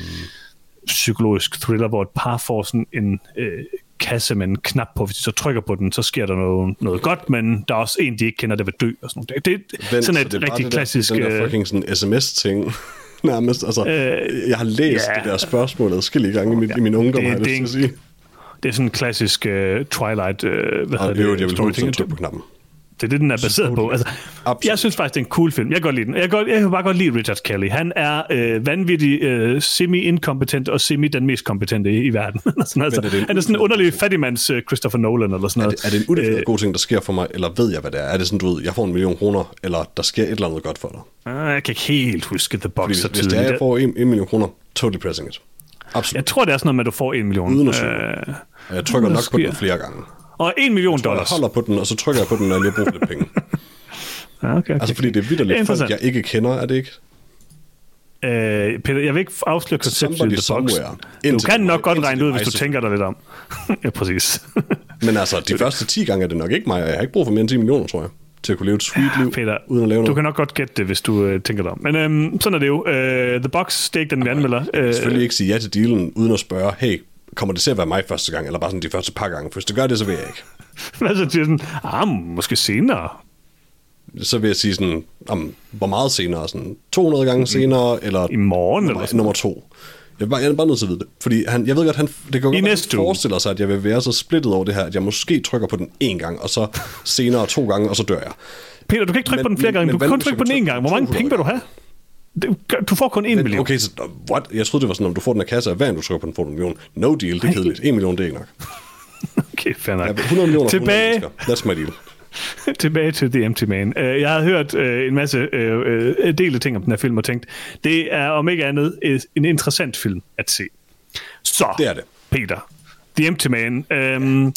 psykologisk thriller, hvor et par får sådan en øh, kasse med en knap på. Hvis de så trykker på den, så sker der noget, noget godt, men der er også en, de ikke kender, der vil dø. Og sådan noget. Det, det er Vent, sådan så et det rigtig det der- klassisk... Den der øh, fucking sådan sms-ting. Nærmest, altså, øh, jeg har læst ja. det der spørgsmål adskillige gange i min, i min ungdom, Det- har jeg det er lyst til at sige. Det er sådan en klassisk uh, Twilight... Uh, hvad Og det jo, jeg vil huske at trykke på knappen. Det er det, den er baseret på. Altså, Absolut. jeg synes faktisk, det er en cool film. Jeg kan godt lide den. Jeg kan, godt, jeg kan bare godt lide Richard Kelly. Han er øh, vanvittig øh, semi-inkompetent og semi den mest kompetente i, i verden. sådan, altså, er det han er sådan en underlig fattigmands øh, Christopher Nolan eller sådan Er noget. det, er det en udefineret god ting, der sker for mig, eller ved jeg, hvad det er? Er det sådan, du ved, jeg får en million kroner, eller der sker et eller andet godt for dig? Ah, Jeg kan ikke helt huske The Box Fordi hvis, det er, jeg får en, en million kroner, totally pressing it. Absolut. Jeg tror, det er sådan noget med, at du får en million. Uden at. Øh, jeg trykker nok på den sker. flere gange. Og en million Og jeg dollars. holder på den, og så trykker jeg på den, når jeg lige har brug for lidt penge. Okay, okay. Altså, fordi det er vidderligt folk, jeg ikke kender, er det ikke? Øh, Peter, jeg vil ikke afsløre konceptet i The Box. Du kan nok godt regne det ud, hvis du tænker dig lidt om. ja, præcis. Men altså, de første 10 gange er det nok ikke mig, og jeg har ikke brug for mere end 10 millioner, tror jeg, til at kunne leve et sweet liv, Peter, uden at lave du noget. kan nok godt gætte det, hvis du øh, tænker dig om. Men øhm, sådan er det jo. Øh, The Box, det er ikke den, vi anmelder. Jeg kan Øh, selvfølgelig ikke sige ja til dealen, uden at spørge, hey, kommer det til at være mig første gang, eller bare sådan de første par gange? For hvis det gør det, så vil jeg ikke. hvad så siger sådan, ah, måske senere. Så vil jeg sige sådan, om, hvor meget senere? Sådan 200 gange senere, eller I morgen eller nummer, sådan nummer to? Jeg er, bare, jeg er bare nødt til at vide det. Fordi han, jeg ved godt, han, det kan godt han forestiller sig, at jeg vil være så splittet over det her, at jeg måske trykker på den en gang, og så senere to gange, og så dør jeg. Peter, du kan ikke trykke Men- på den flere gange. men Du kan kun trykke på den en gang. Hvor mange 200 penge vil du have? Du får kun en million. Okay, så what? Jeg troede, det var sådan, om du får den af kasse, og hver du trykker på den, får en million. No deal, det er kedeligt. En million, det er ikke nok. Okay, fair Ja, nok. 100 millioner 100 Tilbage, mennesker. That's my deal. tilbage til The Empty Man. Uh, jeg har hørt uh, en masse uh, uh, del af ting om den her film og tænkt, det er om ikke andet et- en interessant film at se. Så, Det er det. Peter, The Empty Man. Øhm,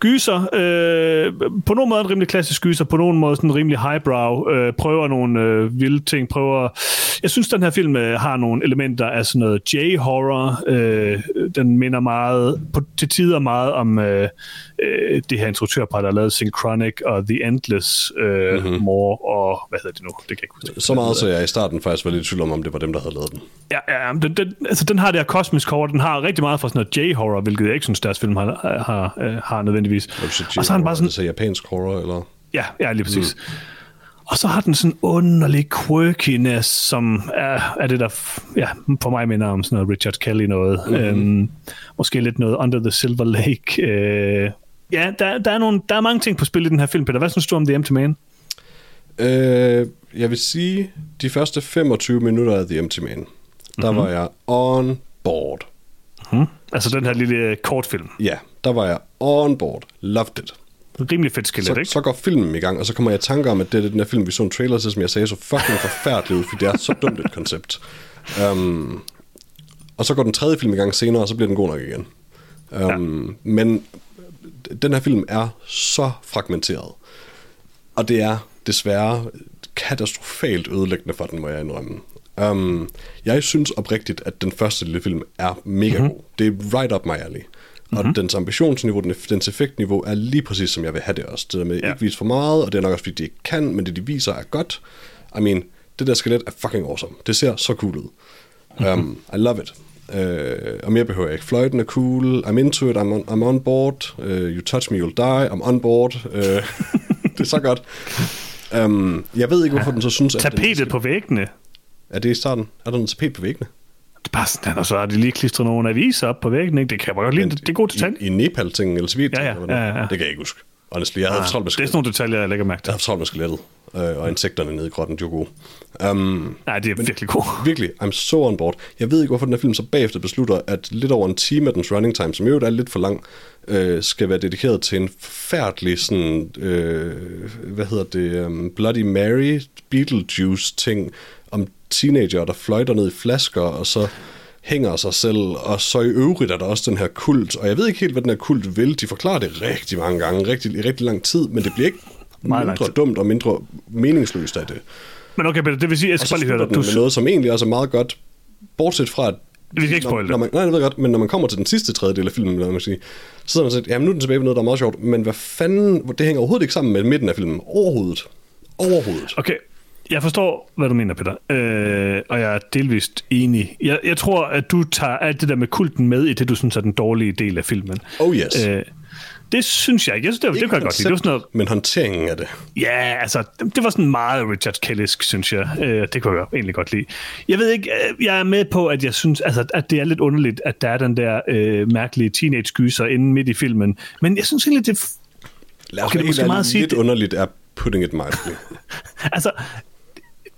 gyser, øh, på nogen måde en rimelig klassisk gyser, på nogen måde sådan en rimelig highbrow, øh, prøver nogle øh, vilde ting, prøver... Jeg synes, den her film øh, har nogle elementer af sådan noget J-horror. Øh, den minder meget, på, til tider meget om øh, øh, det her instruktørpar, der har lavet Synchronic og The Endless øh, mm-hmm. More, og hvad hedder det nu? Det kan jeg ikke huske. Så meget, så jeg i starten faktisk var lidt i tvivl om, om det var dem, der havde lavet den. Ja, ja den, den, altså, den har det her kosmisk horror, den har rigtig meget fra sådan noget J-horror, hvilket jeg ikke synes, deres film har, har, øh, har nødvendigvis. Og så har den bare sådan, er det så japansk horror, eller? ja, ja, lige præcis. Mm. Og så har den sådan en underlig quirkiness, som er, er det, der ja, for mig minder om sådan noget Richard Kelly noget. Mm-hmm. Øhm, måske lidt noget Under the Silver Lake. Øh, ja, der, der, er nogle, der er mange ting på spil i den her film, Peter. Hvad synes du om The Empty Man? Øh, jeg vil sige, de første 25 minutter af The Empty Man, der Mhm. var jeg on board. Hmm? Altså den her lille kortfilm. Ja, der var jeg on board. Loved it. Rimelig fedt skelet, Så, ikke? så går filmen i gang, og så kommer jeg i tanker om, at det er den her film, vi så en trailer til, som jeg sagde, så fucking forfærdeligt ud, fordi det er så dumt et koncept. Um, og så går den tredje film i gang senere, og så bliver den god nok igen. Um, ja. Men den her film er så fragmenteret. Og det er desværre katastrofalt ødelæggende for den, må jeg indrømme. Um, jeg synes oprigtigt, at den første lille film er mega mm-hmm. god. Det er right up my alley. Og mm-hmm. dens ambitionsniveau, den, dens effektniveau er lige præcis, som jeg vil have det også. Det der med ja. ikke vise for meget, og det er nok også, fordi de ikke kan, men det de viser er godt. I mean, det der skelet er fucking awesome. Det ser så cool ud. Um, mm-hmm. I love it. Uh, og mere behøver jeg ikke. Fløjten er cool. I'm into it. I'm on, I'm on board. Uh, you touch me, you'll die. I'm on board. Uh, det er så godt. Um, jeg ved ikke, hvorfor den så synes, at den Tapetet på væggene. er det i starten? Er der noget tapet på væggene? Det er bare sådan, og så har de lige klistret nogle aviser op på væggen, ikke? Det kan jeg godt lide. Det, det er god detalje. I, i Nepal-ting, eller Sibir Ja, ja, ja, ja. Det kan jeg ikke huske. Honestly, jeg havde med Det er sådan nogle detaljer, jeg lægger mærke jeg til. havde haft travlt med skelettet. Øh, og insekterne nede i grotten, de var gode. Um, Nej, det er virkelig god. virkelig, I'm so on board. Jeg ved ikke, hvorfor den her film så bagefter beslutter, at lidt over en time af dens running time, som i øvrigt er lidt for lang, øh, skal være dedikeret til en forfærdelig sådan, øh, hvad hedder det, um, Bloody Mary Beetlejuice-ting om teenager, der fløjter ned i flasker, og så hænger sig selv, og så i øvrigt er der også den her kult, og jeg ved ikke helt, hvad den her kult vil. De forklarer det rigtig mange gange, rigtig, i rigtig lang tid, men det bliver ikke mindre tid. dumt og mindre meningsløst af det. Men okay, Peter, det vil sige, jeg Og skal bare lige høre dig. Du, med noget, som egentlig også er meget godt, bortset fra, at Vi skal ikke når, spoil det. når man, nej, jeg ved godt, men når man kommer til den sidste tredjedel af filmen, lad mig sige, så sidder man siger, jamen nu er den tilbage på noget, der er meget sjovt, men hvad fanden, det hænger overhovedet ikke sammen med midten af filmen. Overhovedet. Overhovedet. Okay, jeg forstår, hvad du mener, Peter, øh, og jeg er delvist enig. Jeg, jeg tror, at du tager alt det der med kulten med i det, du synes er den dårlige del af filmen. Oh yes. Øh, det synes jeg ikke. Jeg synes, det, det kan jeg godt lide. Det var sådan noget, Men håndteringen af det. Ja, altså, det, var sådan meget Richard Kellysk, synes jeg. Øh, det kunne jeg egentlig godt lide. Jeg ved ikke, øh, jeg er med på, at jeg synes, altså, at det er lidt underligt, at der er den der øh, mærkelige teenage-gyser inde midt i filmen. Men jeg synes egentlig, det... Lad os Okay, er måske meget sige, lidt det- underligt er putting it mildly. Altså,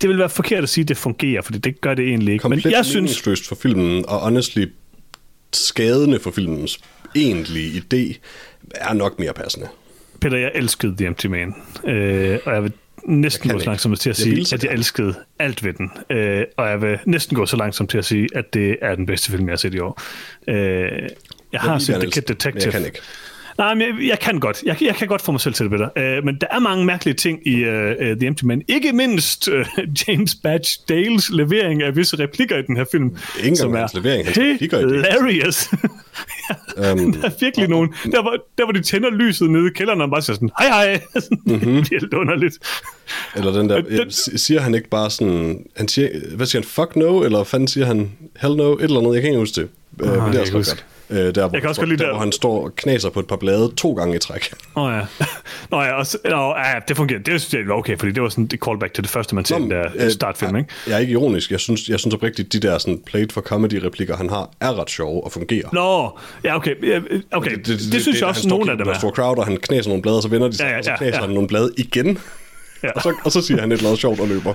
det vil være forkert at sige, at det fungerer, for det gør det egentlig ikke. Komplet Men jeg synes... for filmen, og honestly skadende for filmens egentlige idé, er nok mere passende. Peter, jeg elskede The Empty Man. Øh, og jeg vil næsten Jeg gå så langsomt til at Jeg sige, så at jeg elskede alt ved den. Øh, og jeg vil næsten gå så langsomt til at sige, at det er den bedste film, jeg har set i år. Øh, jeg har set The Kid men Detective. jeg kan ikke. Nej, men jeg, jeg kan godt. Jeg, jeg kan godt få mig selv til det bedre. Uh, men der er mange mærkelige ting i uh, uh, The Empty Man. Ikke mindst uh, James Badge Dales levering af visse replikker i den her film. engang som hans levering, hans replikker i hilarious. Um, der er virkelig nogen. Der hvor, der, hvor de tænder lyset nede i kælderen, og bare siger sådan, hej hej. Mhm. Det er helt underligt. Eller den der, den- den, siger han ikke bare sådan, han siger, hvad siger han, fuck no, eller fanden siger han, hell no, et eller andet, jeg kan ikke huske det. Uh, men det er også godt. Uh, der, hvor, Jeg kan også godt lide der, der- hvor han står og knaser på et par blade to gange i træk. Åh oh, ja. Nå ja, og nå, ja, det fungerer. Det synes jeg var okay, fordi det var sådan et callback til det første, man ser den der øh, startfilm, ikke? Jeg er ikke ironisk. Jeg synes, jeg synes oprigtigt, de der sådan played for comedy-replikker, han har, er ret sjove og fungerer. Nå, ja, okay. Ja, Okay, det, det, det, det synes jeg også, han står nogle af dem er. en stor crowd, og han knaser nogle blade, og så vender de sig, Ja, ja, og så ja, knaser ja. han nogle blade igen. Ja. og, så, og så siger han et eller andet sjovt og løber.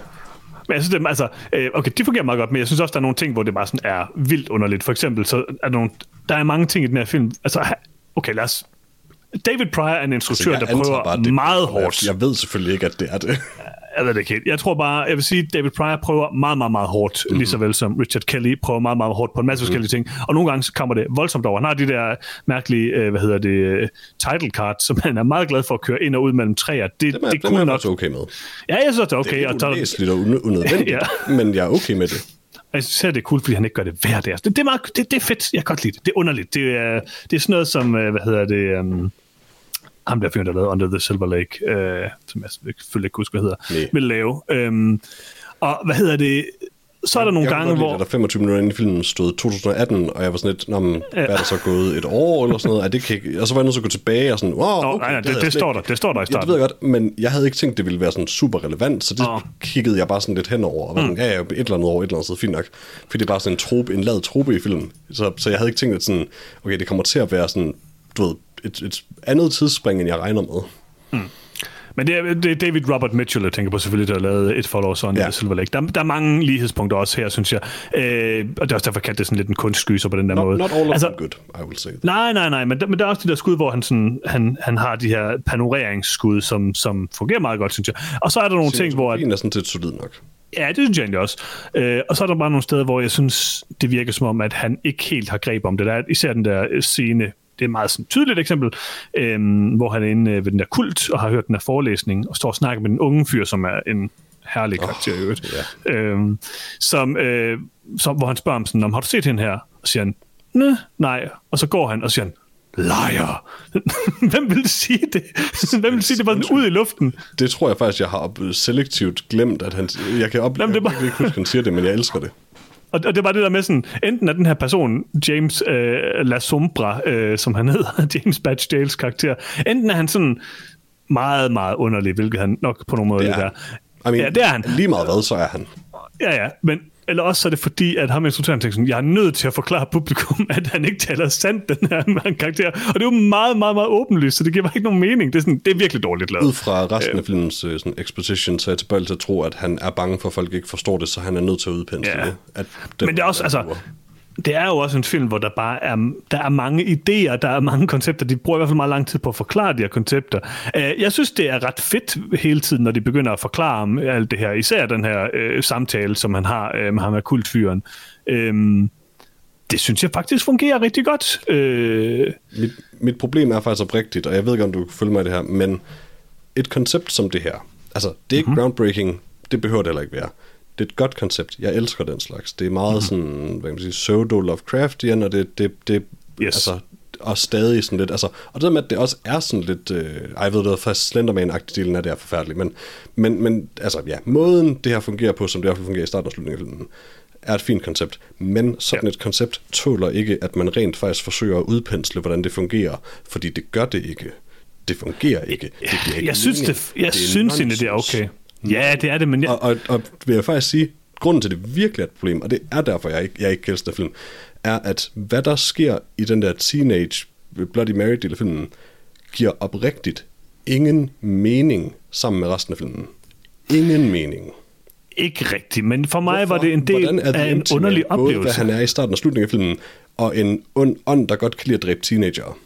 Men jeg synes, det, altså, øh, okay, det fungerer meget godt, men jeg synes også, der er nogle ting, hvor det bare sådan er vildt underligt. For eksempel, så er der, nogle, der er mange ting i den her film. Altså, okay, lad os... David Pryor er en instruktør, altså, der prøver bare, det, meget hårdt. Jeg ved selvfølgelig ikke, at det er det jeg ved det ikke. Jeg tror bare, jeg vil sige, at David Pryor prøver meget, meget, meget hårdt, mm-hmm. lige så vel som Richard Kelly prøver meget, meget hårdt på en masse mm-hmm. forskellige ting. Og nogle gange så kommer det voldsomt over. Han har de der mærkelige, øh, hvad hedder det, øh, title card, som han er meget glad for at køre ind og ud mellem træer. Det, det, er, det, det er nok okay med. Ja, jeg synes, det er okay. Det er lidt og unødvendigt, ja. men jeg er okay med det. Jeg synes, det er cool, fordi han ikke gør det hver dag. Det, det, er, meget, det, det er fedt. Jeg kan godt lide det. Det er underligt. Det er, det er sådan noget som, øh, hvad hedder det... Um, ham der fyren, der lavede Under the Silver Lake, øh, som jeg selvfølgelig ikke husker, hvad hedder, nee. vil lave. Øhm, og hvad hedder det? Så er der nogle jeg gange, hvor... Jeg der 25 minutter inden i filmen stod 2018, og jeg var sådan lidt, Nå, men, hvad er der så gået? Et år eller sådan noget? Er det kan... Og så var jeg nødt til at gå tilbage og sådan, wow, okay, Nå, nej, nej, det, det, det, står der, det står der i starten. Ja, det ved jeg godt, men jeg havde ikke tænkt, det ville være sådan super relevant, så det oh. kiggede jeg bare sådan lidt henover, og var sådan, mm. ja, ja, et eller andet år, et eller andet sted, fint nok. Fordi det er bare sådan en, trope, en lad trope i filmen. Så, så jeg havde ikke tænkt, at sådan, okay, det kommer til at være sådan, du ved, et, et andet tidsspring, end jeg regner med. Mm. Men det er, det er David Robert Mitchell, jeg tænker på selvfølgelig, der har lavet et follow on ja. Silver Lake. Der, der er mange lighedspunkter også her, synes jeg. Øh, og det er også derfor, kaldt det sådan lidt en kunstskyser på den der not, måde. Not all altså, good, I will say. Nej, nej, nej, men der, men der er også de der skud, hvor han, sådan, han, han har de her panoreringsskud, som, som fungerer meget godt, synes jeg. Og så er der nogle ting, hvor... Det er næsten til solid nok. Ja, det synes jeg egentlig også. Øh, og så er der bare nogle steder, hvor jeg synes, det virker som om, at han ikke helt har greb om det. Der er især den der scene det er et meget sådan, tydeligt eksempel, øhm, hvor han er inde øh, ved den der kult og har hørt den der forelæsning og står og snakker med den unge fyr, som er en herlig karakter oh, i øvrigt, yeah. øhm, som, øh, som, hvor han spørger ham sådan, om har du set hende her? Og siger han, nej. Og så går han og siger han, liar. Hvem vil sige det? Hvem vil sige, det var ud i luften? Det tror jeg faktisk, jeg har selektivt glemt, at han... Jeg kan op, Jamen, det bare... jeg kan ikke huske, at han siger det, men jeg elsker det. Og, og det var det der med sådan, enten er den her person, James øh, La Sombra, øh, som han hedder, James Badge Dales karakter, enten er han sådan meget, meget underlig, hvilket han nok på nogen måde det er. I mean, ja, det er han. Lige meget hvad, så er han. Ja, ja, men eller også så er det fordi, at ham instruktøren tænker sådan, jeg er nødt til at forklare publikum, at han ikke taler sandt, den her karakter. Og det er jo meget, meget, meget åbenlyst, så det giver ikke nogen mening. Det er, sådan, det er virkelig dårligt lavet. Ud fra resten af øh. filmens uh, sådan exposition, så er jeg tilbøjelig til at tro, at han er bange for, at folk ikke forstår det, så han er nødt til at udpensle ja. det. At det. Men det er også, altså, det er jo også en film, hvor der bare er, der er mange idéer, der er mange koncepter. De bruger i hvert fald meget lang tid på at forklare de her koncepter. Øh, jeg synes, det er ret fedt hele tiden, når de begynder at forklare om alt det her. Især den her øh, samtale, som han har øh, med ham af kultfyren. Øh, det synes jeg faktisk fungerer rigtig godt. Øh... Mit, mit problem er faktisk oprigtigt, og jeg ved ikke, om du kan følge mig i det her, men et koncept som det her, altså det er ikke mm-hmm. groundbreaking, det behøver det heller ikke være det er et godt koncept. Jeg elsker den slags. Det er meget mm. sådan, hvad kan man sige, pseudo Lovecraftian, og det, det, det yes. altså, og stadig sådan lidt, altså, og det med, at det også er sådan lidt, øh, jeg ved det, faktisk Slenderman-agtig delen af det er forfærdeligt, men, men, men altså, ja, måden det her fungerer på, som det i hvert fald fungerer i starten og slutningen af filmen, er et fint koncept, men sådan ja. et koncept tåler ikke, at man rent faktisk forsøger at udpensle, hvordan det fungerer, fordi det gør det ikke. Det fungerer ikke. Det ikke jeg synes, det, jeg det synes egentlig, det er okay. Ja, det er det, men... Jeg... Og, og, og vil jeg faktisk sige, grunden til, det virkelig er et problem, og det er derfor, jeg ikke, jeg ikke elsker film, er, at hvad der sker i den der teenage Bloody Mary del af filmen, giver oprigtigt ingen mening sammen med resten af filmen. Ingen mening. Ikke rigtigt, men for mig Hvorfor? var det en del af en underlig oplevelse. Både hvad han er i starten og slutningen af filmen, og en ond, ånd, der godt kan lide at dræbe teenager.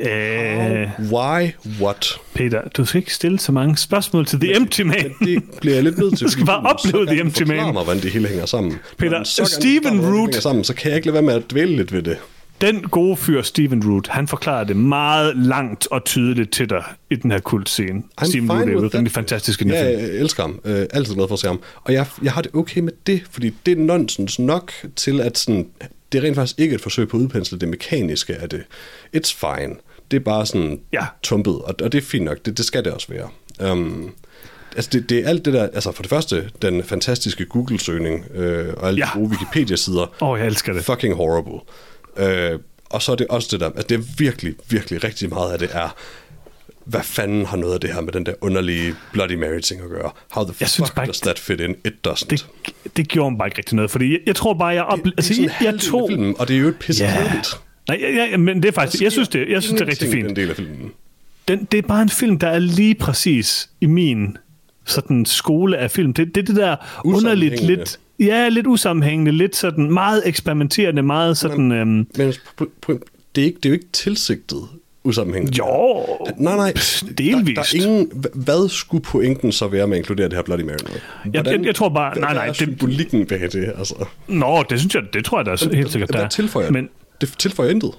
Uh, Why? What? Peter, du skal ikke stille så mange spørgsmål til The Empty Man. det bliver jeg lidt nødt til. Du skal bare opleve The Empty Man. mig, hvordan det hele hænger sammen. Peter, så Steven Root... Sammen, så kan jeg ikke lade være med at dvæle lidt ved det. Den gode fyr, Steven Root, han forklarer det meget langt og tydeligt til dig i den her kultscene. I'm Steven Root er jo rimelig fantastisk Ja, jeg elsker ham. Uh, altid glad for at se ham. Og jeg, jeg har det okay med det, fordi det er nonsens nok til, at sådan, det er rent faktisk ikke et forsøg på at udpensle det mekaniske af det. It's fine det er bare sådan ja. tumpet, og, og det er fint nok, det, det skal det også være. Um, altså det, det er alt det der, altså for det første, den fantastiske Google-søgning, øh, og alle ja. de gode Wikipedia-sider. Åh, oh, jeg elsker det. Fucking horrible. Uh, og så er det også det der, altså det er virkelig, virkelig rigtig meget af det er, hvad fanden har noget af det her med den der underlige Bloody Mary-ting at gøre? How the jeg fuck bare, does that fit in? It doesn't. Det, det gjorde mig bare ikke rigtig noget, fordi jeg, jeg tror bare, jeg... Op, det, altså, det er jeg, jeg tog... Filmen, og det er jo et pisse yeah. Nej, ja, ja, men det er faktisk, jeg synes, det, jeg synes, det er rigtig fint. Den del af filmen. den, det er bare en film, der er lige præcis i min sådan skole af film. Det er det, det der underligt lidt... Ja, lidt usammenhængende, lidt sådan meget eksperimenterende, meget sådan... Men, øhm, men det, er ikke, det er jo ikke tilsigtet usammenhængende. Jo, nej, nej, delvist. Der, der er ingen, hvad skulle pointen så være med at inkludere det her Bloody Mary? Jeg, jeg, jeg tror bare, nej, nej. Det er symbolikken bag det, altså. Nå, det synes jeg, det tror jeg da helt sikkert, der er. tilføjer men, det? tilføjer intet.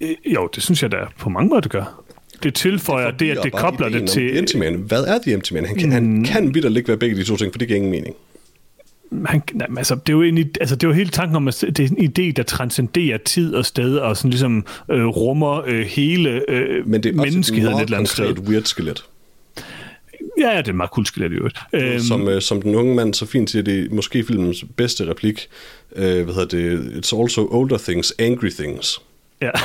Øh, jo, det synes jeg da på mange måder, det gør. Det tilføjer det, det at det kobler det til... Empty. Hvad er The Empty Man? Han kan, mm. han kan vidt ikke være begge de to ting, for det giver ingen mening han, altså, det, er jo en, altså, det er jo hele tanken om, at det er en idé, der transcenderer tid og sted, og sådan ligesom øh, rummer øh, hele øh, Men det er menneskeheden et eller andet sted. weird skelet. Ja, ja, det er meget cool skelet i øvrigt. Øhm, som, øh, som den unge mand så fint siger, det er måske filmens bedste replik. Øh, hvad hedder det? It's also older things, angry things. Ja.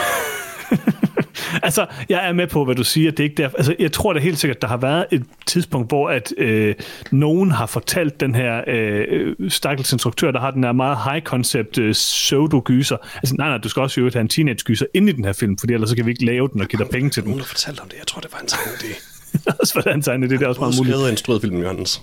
altså, jeg er med på, hvad du siger. Det er ikke der, altså, jeg tror da helt sikkert, der har været et tidspunkt, hvor at øh, nogen har fortalt den her øh, stakkels instruktør, der har den her meget high-concept øh, pseudo-gyser. Altså, nej, nej, du skal også jo have en teenage-gyser ind i den her film, fordi ellers så kan vi ikke lave den og give dig penge til den. Nogen har fortalt om det. Jeg tror, det var en tegn idé. også for den tegn idé, det er også meget muligt. Jeg har instrueret filmen, Johannes.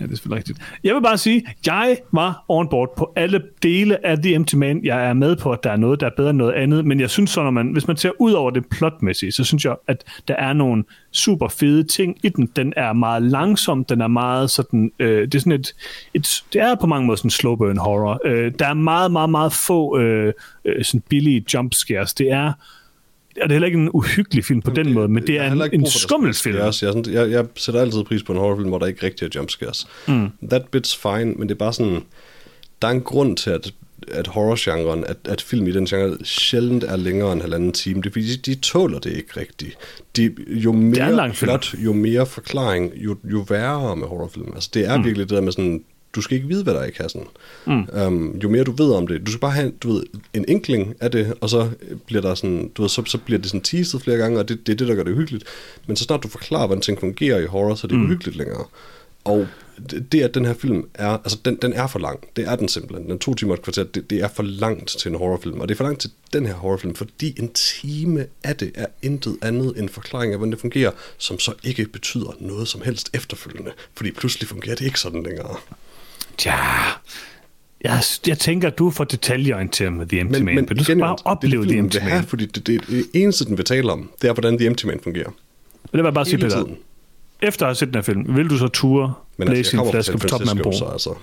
Ja, det er selvfølgelig rigtigt. Jeg vil bare sige, jeg var on board på alle dele af The Empty Man. Jeg er med på, at der er noget, der er bedre end noget andet, men jeg synes så, når man, hvis man ser ud over det plotmæssige, så synes jeg, at der er nogle super fede ting i den. Den er meget langsom, den er meget sådan, øh, det er sådan et, et, det er på mange måder sådan slow burn horror. Øh, der er meget, meget, meget få øh, øh, sådan billige jump scares. Det er er det heller ikke en uhyggelig film på den det, måde, men det er en, en skummel film. Jeg, jeg, jeg, jeg sætter altid pris på en horrorfilm, hvor der ikke rigtig er jumpscares. Mm. That bit's fine, men det er bare sådan, der er en grund til, at, at horrorgenren, at, at film i den genre sjældent er længere end halvanden time. Det er fordi, de, de tåler det ikke rigtigt. De, jo mere flot, jo mere forklaring, jo, jo værre med horrorfilm. Altså, det er mm. virkelig det der med sådan, du skal ikke vide, hvad der er i kassen. Mm. Um, jo mere du ved om det, du skal bare have du ved, en enkling af det, og så bliver der sådan, du ved, så, så bliver det sådan teaset flere gange, og det, det er det, der gør det hyggeligt. Men så snart du forklarer, hvordan ting fungerer i horror, så er det mm. uhyggeligt længere. Og det, at den her film er, altså den, den er for lang. Det er den simpelthen. Den to timer og kvarter, det, det er for langt til en horrorfilm. Og det er for langt til den her horrorfilm, fordi en time af det er intet andet end forklaring af, hvordan det fungerer, som så ikke betyder noget som helst efterfølgende. Fordi pludselig fungerer det ikke sådan længere. Ja, jeg, jeg tænker, at du er for detaljeorienteret med The Empty men, Man, men du skal bare opleve The Empty Man. fordi det, det, det eneste, den vil tale om, det er, hvordan The Empty Man fungerer. Men det var bare sige, Peter. Efter at have set den her film, vil du så ture men altså, læse en flaske på toppen af en bro? Altså.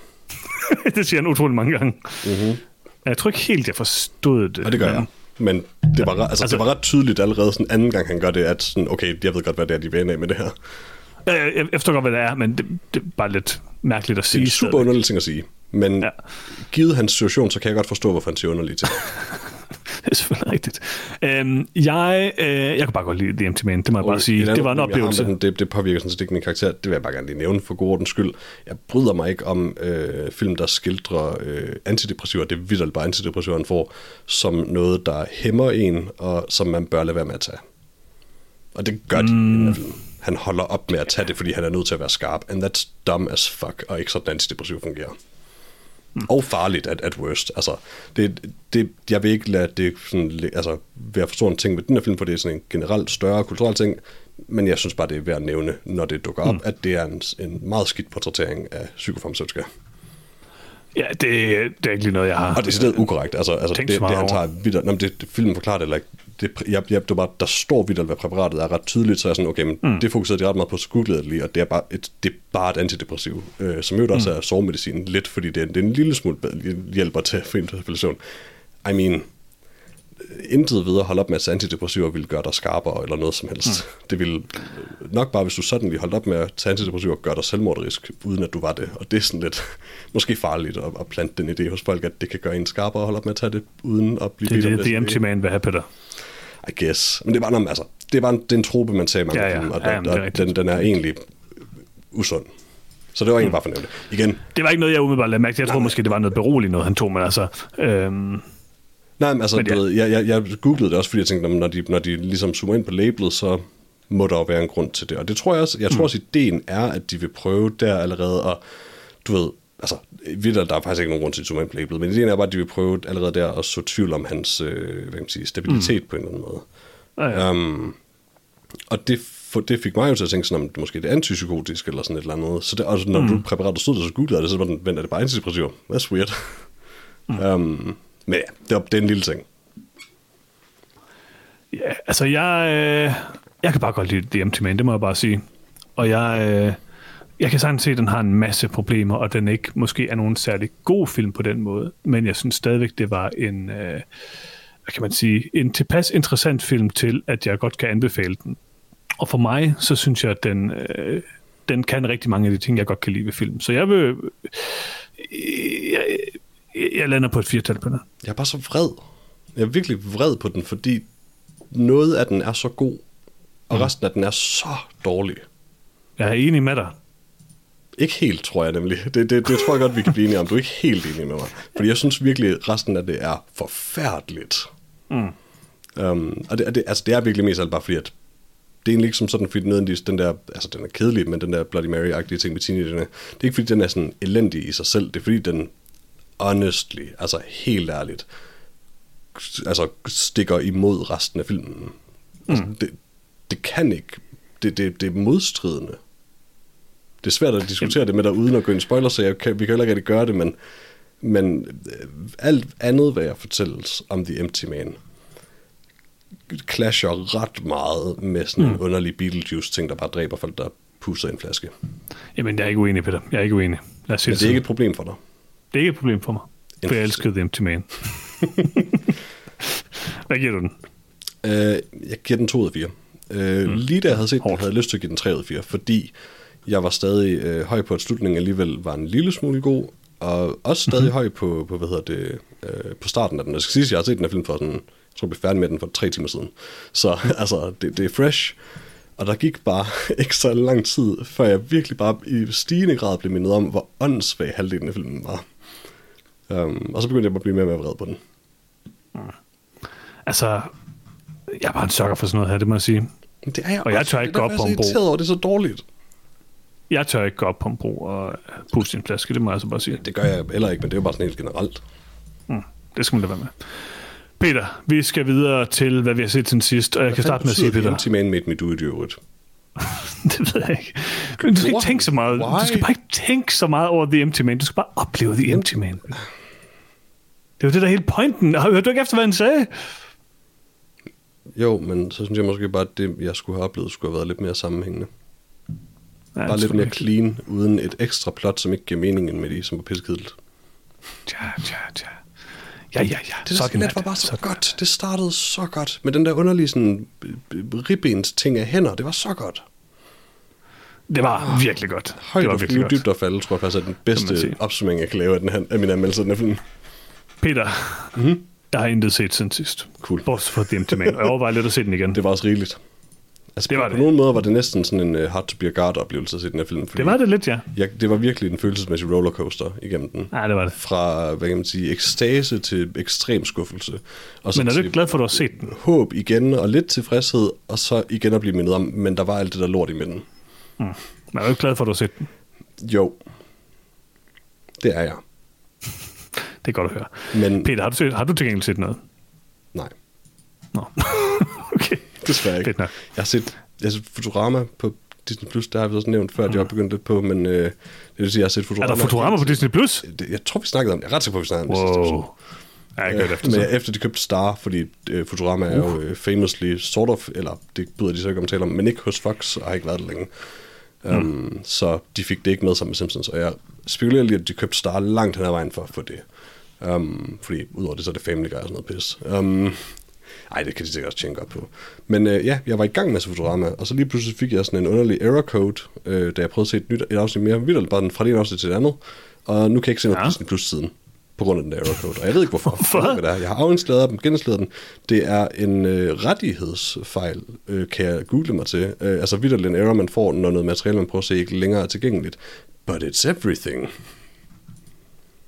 det siger han utrolig mange gange. Mm-hmm. Jeg tror ikke helt, jeg forstod det. Ja, det gør men... jeg. Men det var, altså, altså, det var ret tydeligt allerede sådan anden gang, han gør det, at sådan, okay, jeg ved godt, hvad det er, de vil af med det her. Jeg, forstår godt, hvad det er, men det, det er bare lidt mærkeligt at sige. Det er super underligt ting at sige. Men ja. givet hans situation, så kan jeg godt forstå, hvorfor han siger underligt ting. det er selvfølgelig rigtigt. Øhm, jeg, øh, jeg kan bare godt lide The Empty Man, det må jeg bare sige. Det var en oplevelse. Har, det, det påvirker sådan set ikke min karakter. Det vil jeg bare gerne lige nævne for god ordens skyld. Jeg bryder mig ikke om øh, film, der skildrer øh, antidepressiver. Det er vildt bare antidepressiver, får, som noget, der hæmmer en, og som man bør lade være med at tage. Og det gør de mm. i den her film han holder op med at tage det, fordi han er nødt til at være skarp. And that's dumb as fuck, og ikke sådan antidepressiv fungerer. Mm. Og farligt at, at worst. Altså, det, det, jeg vil ikke lade det sådan, altså, være for stor en ting med den her film, for det er sådan en generelt større kulturel ting, men jeg synes bare, det er værd at nævne, når det dukker op, mm. at det er en, en meget skidt portrættering af psykofarmaceutika. Ja, det, det er ikke lige noget, jeg har... Og det er stedet ukorrekt. Altså, altså det, det, han tager videre... Nå, det, det, filmen forklarer det eller ikke. Det, jeg, jeg, det bare, der står vidt, hvad præparatet er ret tydeligt, så er jeg sådan, okay, men mm. det fokuserer de ret meget på, så lige, og det er bare et, det er bare et antidepressiv, øh, som jo også mm. er sovemedicin, lidt fordi det er, det er en lille smule hjælper til for interpellation. I mean, intet videre holde op med at antidepressiver vil gøre dig skarpere eller noget som helst. Mm. Det vil nok bare, hvis du sådan lige holdt op med at tage antidepressiver, gøre dig selvmorderisk, uden at du var det. Og det er sådan lidt måske farligt at, at plante den idé hos folk, at det kan gøre en skarpere at holde op med at tage det, uden at blive Det er det, the empty man vil have, Peter. I guess. Men det var, altså, det var en, det er en trope, man sagde mange ja, ja. Film, og, ja, og den, den er egentlig usund. Så det var egentlig mm. bare for nævnt. Igen. Det var ikke noget, jeg umiddelbart lagde mærke til. Jeg tror måske, det var noget beroligende noget, han tog, men altså... Øhm Nej, men altså, men ja. du ved, jeg, jeg, jeg googlede det også, fordi jeg tænkte, når de, når de ligesom zoomer ind på labelet, så må der jo være en grund til det. Og det tror jeg også, jeg tror mm. også, ideen er, at de vil prøve der allerede at, du ved, altså, vildt, der er faktisk ikke nogen grund til ind på labelet, men ideen er bare, at de vil prøve allerede der at så tvivl om hans, øh, hvad kan man sige, stabilitet mm. på en eller anden måde. Ja, ja. Um, Og det, for, det fik mig jo til at tænke sådan, om det måske er antipsykotisk eller sådan et eller andet. Så det, altså, når mm. du præparatet stod der, så googlede det, så var den, vent, er det bare antidepressiv? That's weird. Mm. um, men ja, det er, det er en lille ting. Ja, altså jeg, øh, jeg kan bare godt lide The Empty Man, det må jeg bare sige. Og jeg, øh, jeg kan sagtens se, at den har en masse problemer, og den ikke måske er nogen særlig god film på den måde. Men jeg synes stadigvæk, det var en, øh, hvad kan man sige, en tilpas interessant film til, at jeg godt kan anbefale den. Og for mig, så synes jeg, at den, øh, den kan rigtig mange af de ting, jeg godt kan lide ved film. Så jeg vil... Øh, jeg, jeg lander på et firtal på den. Jeg er bare så vred. Jeg er virkelig vred på den, fordi noget af den er så god, og mm. resten af den er så dårlig. Jeg er enig med dig. Ikke helt, tror jeg nemlig. Det, det, det tror jeg godt, vi kan blive enige om. Du er ikke helt enig med mig. Fordi jeg synes virkelig, at resten af det er forfærdeligt. Mm. Um, og det, det, altså, det er virkelig mest alt bare fordi, at det er egentlig ikke som sådan, fordi nødvendigvis den der, altså den er kedelig, men den der Bloody Mary-agtige ting med teenagerne, det er ikke fordi, den er sådan elendig i sig selv, det er fordi, den honestly, altså helt ærligt, altså stikker imod resten af filmen. Mm. Altså, det, det kan ikke, det, det, det er modstridende. Det er svært at diskutere det med dig uden at gå ind i spoiler, så jeg kan, vi kan heller ikke rigtig gøre det, men, men øh, alt andet, hvad jeg fortælles om The Empty Man, clasher ret meget med sådan mm. en underlig Beetlejuice-ting, der bare dræber folk, der pusser en flaske. Jamen, jeg er ikke uenig, Peter. Jeg er ikke uenig. Lad os Men det er ikke et problem for dig? Det er ikke et problem for mig. For jeg elskede The Empty Man. Hvad giver du den? Uh, jeg giver den 2 ud af 4. Uh, mm. Lige da jeg havde set den, havde jeg lyst til at give den 3 ud af 4, fordi jeg var stadig øh, høj på, at slutningen alligevel var en lille smule god, og også stadig mm-hmm. høj på, på, hvad hedder det, øh, på starten af den. Jeg skal sige, at jeg har set den her film for sådan, jeg tror, jeg blev færdig med den for tre timer siden. Så altså, det, det er fresh. Og der gik bare ikke så lang tid, før jeg virkelig bare i stigende grad blev mindet om, hvor åndssvag halvdelen af filmen var. Um, og så begyndte jeg bare at blive mere og mere vred på den. Mm. Altså, jeg er bare en sokker for sådan noget her, det må jeg sige. Det er jeg og jeg tør ikke gå op på en bro. Over, det er så dårligt. Jeg tør ikke gå op på en bro og puste en flaske, det må jeg altså bare sige. Det gør jeg heller ikke, men det er jo bare sådan helt generelt. Mm, det skal man da være med. Peter, vi skal videre til, hvad vi har set til sidst, og jeg hvad kan starte med at sige, Peter. Hvad Man made me do it, you det ved jeg ikke. Men du skal ikke tænke så meget. Why? Du skal bare ikke tænke så meget over The Empty Man. Du skal bare opleve The Empty Man. Det var det der hele pointen. Hørte du ikke efter, hvad han sagde? Jo, men så synes jeg måske bare, at det, jeg skulle have oplevet, skulle have været lidt mere sammenhængende. Ja, Bare lidt mere clean, uden et ekstra plot, som ikke giver meningen med de, som var pissekedeligt. Ja, ja, ja. Ja, ja, ja. Det der skelet var bare så, så godt. Det startede så godt. Med den der underlige sådan, ribbens ting af hænder. Det var så godt. Det var oh, virkelig godt. Højt det var virkelig godt. dybt og falde, tror jeg faktisk er den bedste opsummering, jeg kan lave af, den her, af min anmeldelse af den her film. Peter, mm-hmm. jeg har intet set siden sidst. Cool. Bortset fra Empty Man. Jeg overvejer lidt at se den igen. Det var også rigeligt. Altså, det var på, det. nogle måder var det næsten sådan en uh, hard to be a guard oplevelse at se den her film. Fordi det var det lidt, ja. Jeg, det var virkelig en følelsesmæssig rollercoaster igennem den. Ja, det var det. Fra, hvad kan man sige, ekstase til ekstrem skuffelse. Og så men er du ikke glad for, at du har set den? Håb igen, og lidt tilfredshed, og så igen at blive mindet om, men der var alt det der lort i midten. Mm. Men er du ikke glad for, at du har set den? Jo. Det er jeg. det er godt at høre. Men, Peter, har du, set, har du til gengæld set noget? Nej. Nå. okay. Desværre ikke. Jeg har set, jeg har set Futurama på Disney Plus, der har vi også nævnt før, at jeg har begyndt lidt på, men øh, det vil sige, jeg har set Futurama. Er der Futurama på Disney Plus? Det, jeg tror, vi snakkede om det. Jeg er ret sikker på, at vi snakkede om det wow. Ja, jeg øh, efter, men efter de købte Star, fordi uh, Futurama uh. er jo uh, famously sort of, eller det bryder de så ikke om at tale om, men ikke hos Fox, og har ikke været det længe. Um, mm. Så de fik det ikke med sammen med Simpsons, og jeg spekulerer lige, at de købte Star langt hen ad vejen for, for det. Um, fordi udover det, så er det Family Guy og sådan noget pis. Um, ej, det kan de sikkert også tjene godt på. Men øh, ja, jeg var i gang med Futurama, og så lige pludselig fik jeg sådan en underlig error code, øh, da jeg prøvede at se et, nyt, et afsnit mere. Vildt bare den fra det ene afsnit til det andet. Og nu kan jeg ikke se noget ja. Disney Plus siden på grund af den der error code. Og jeg ved ikke, hvorfor. hvorfor? Hvad det er. Jeg har afinstalleret dem, geninstallet den. Det er en øh, rettighedsfejl, øh, kan jeg google mig til. Øh, altså vildt en error, man får, når noget materiale, man prøver at se, ikke længere er tilgængeligt. But it's everything.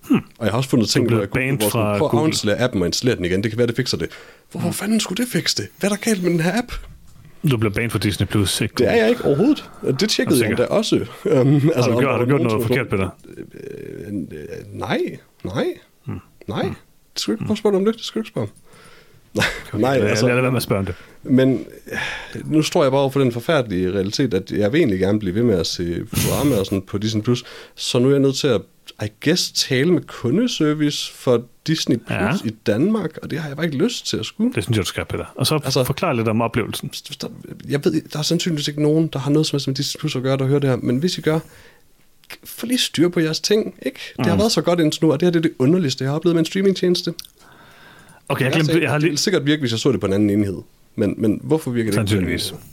Hmm. Og jeg har også fundet ting, hvor jeg kunne prøve at afindstallere appen og installere den igen. Det kan være, det fikser det. Hvorfor hmm. fanden skulle det fikse det? Hvad er der galt med den her app? Du blev banet for Disney Plus, ikke? Det er jeg ikke overhovedet. Det tjekkede jeg da også. Um, altså, har du, gjort, har du gjort noget forkert, Peter? Øh, nej, nej, hmm. nej. Det skal du ikke spørge om det. Det skal du ikke spørge om. nej, altså, jeg lader være med at spørge om det. Men nu står jeg bare over for den forfærdelige realitet, at jeg vil egentlig gerne blive ved med at se Futurama og sådan på Disney+. Plus, så nu er jeg nødt til at, I guess, tale med kundeservice for Disney Plus ja. i Danmark, og det har jeg bare ikke lyst til at skulle. Det synes jeg, du skal, Peter. Og så altså, forklare lidt om oplevelsen. Der, jeg ved, der er sandsynligvis ikke nogen, der har noget som helst med Disney Plus at gøre, der hører det her, men hvis I gør, få lige styr på jeres ting, ikke? Det har mm. været så godt indtil nu, og det her det er det underligste, jeg har oplevet med en streamingtjeneste. Okay, jeg glemte... Jeg har lige... Det sikkert virke, hvis jeg så det på en anden enhed. Men, men hvorfor virker det Sandsynligvis. ikke?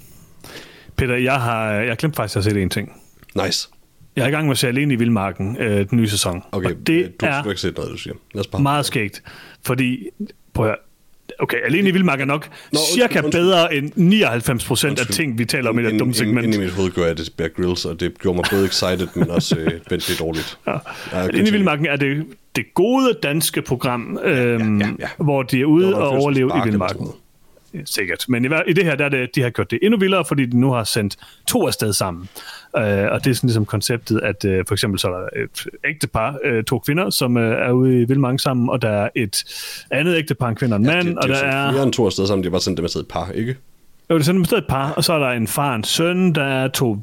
Peter, jeg har, jeg glemt faktisk at se en ting. Nice. Jeg er i gang med at se Alene i Vildmarken, øh, den nye sæson. Okay, og det du har ikke set noget, du siger. Lad os bare meget skægt, fordi... Prøv at Okay, Alene i Vildmarken er nok Nå, cirka undskyld, bedre end 99 procent af ting, vi taler om i det dumme segment. Ind i mit hoved gør jeg det Bear Grylls, og det gjorde mig både excited, men også øh, vendt lidt dårligt. Ja. Alene i Vildmarken er det, det gode danske program, øhm, ja, ja, ja. hvor de er ude og overleve i Vildmarken. Sikkert. Men i, i det her, der er det, de har gjort det endnu vildere, fordi de nu har sendt to afsted sammen. Uh, og det er sådan ligesom konceptet, at uh, for eksempel så er der et ægtepar, uh, to kvinder, som uh, er ude i Vildmarken sammen, og der er et andet ægtepar, en kvinde og en mand, ja, det, det, og der er... End to afsted sammen, de har bare sendt dem afsted et par, ikke? Jo, det er sådan et par, og så er der en far og en søn, der er to,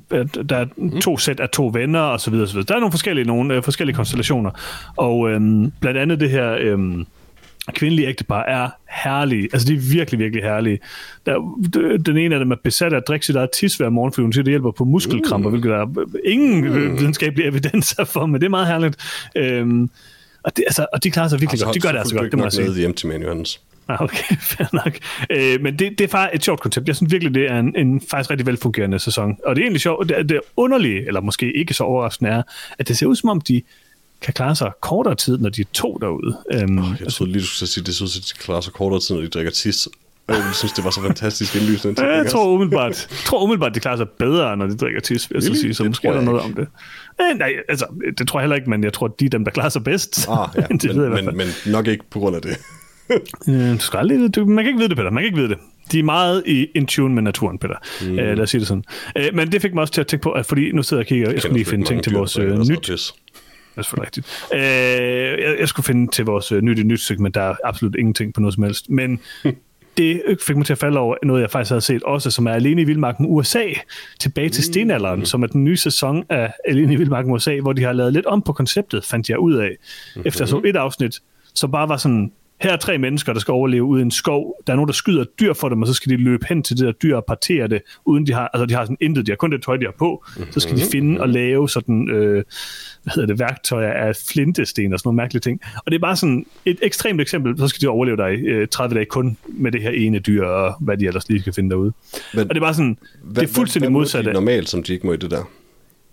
der er mm. to sæt af to venner, og så videre, så videre. Der er nogle forskellige, nogle, uh, forskellige konstellationer, og um, blandt andet det her... Um, kvindelige ægtepar er herlige. Altså, de er virkelig, virkelig herlige. Der, den ene af dem er besat af at drikke sit eget tis hver morgen, fordi hun siger, det hjælper på muskelkramper, mm. hvilket der er ingen mm. videnskabelig evidens for, men det er meget herligt. Øhm, og, det, altså, og de klarer sig virkelig altså, godt. De gør det altså godt, det må jeg sige. hjem til Johannes. Ah, okay, fair nok. Øh, men det, det er faktisk et sjovt koncept. Jeg synes virkelig, det er en, en faktisk rigtig velfungerende sæson. Og det er egentlig sjovt. Det, det underlige, eller måske ikke så overraskende, er, at det ser ud som om, de kan klare sig kortere tid, når de er to derude. Um, oh, jeg altså, troede lige, du skulle sige, det synes, at de kan klare sig kortere tid, når de drikker tis. Jeg synes, det var så fantastisk indlysende. jeg tror umiddelbart, jeg tror umiddelbart, de klarer sig bedre, når de drikker tis, vil jeg så sige. Så måske er der noget om det. Eh, nej, altså, det tror jeg heller ikke, men jeg tror, de er dem, der klarer sig bedst. Ah, ja. det men, men, men nok ikke på grund af det. Øh, du skal aldrig, du, man kan ikke vide det, Peter. Man kan ikke vide det. De er meget i in tune med naturen, Peter. Mm. Uh, lad os sige det sådan. Uh, men det fik mig også til at tænke på, at fordi nu sidder jeg og kigger, jeg skal lige finde ting til vores uh, nyt det er selvfølgelig rigtigt. Øh, jeg, jeg skulle finde til vores øh, nyt nyt segment, der er absolut ingenting på noget som helst. Men det fik mig til at falde over noget, jeg faktisk havde set også, som er Alene i Vildmarken USA, tilbage til mm. stenalderen, mm. som er den nye sæson af Alene i Vildmarken USA, hvor de har lavet lidt om på konceptet, fandt jeg ud af, mm-hmm. efter så et afsnit, som bare var sådan, her er tre mennesker, der skal overleve ude i en skov. Der er nogen, der skyder dyr for dem, og så skal de løbe hen til det der dyr og partere det, uden de har, altså de har sådan intet, de har kun det tøj, de har på. Mm-hmm. Så skal de finde og lave sådan, øh, hvad hedder det, værktøjer af flintesten og sådan nogle mærkelige ting. Og det er bare sådan et ekstremt eksempel, så skal de overleve dig øh, 30 dage kun med det her ene dyr, og hvad de ellers lige skal finde derude. Men, og det er bare sådan, hvad, det er fuldstændig hvad, hvad modsatte. Hvad normalt, som de ikke må i det der?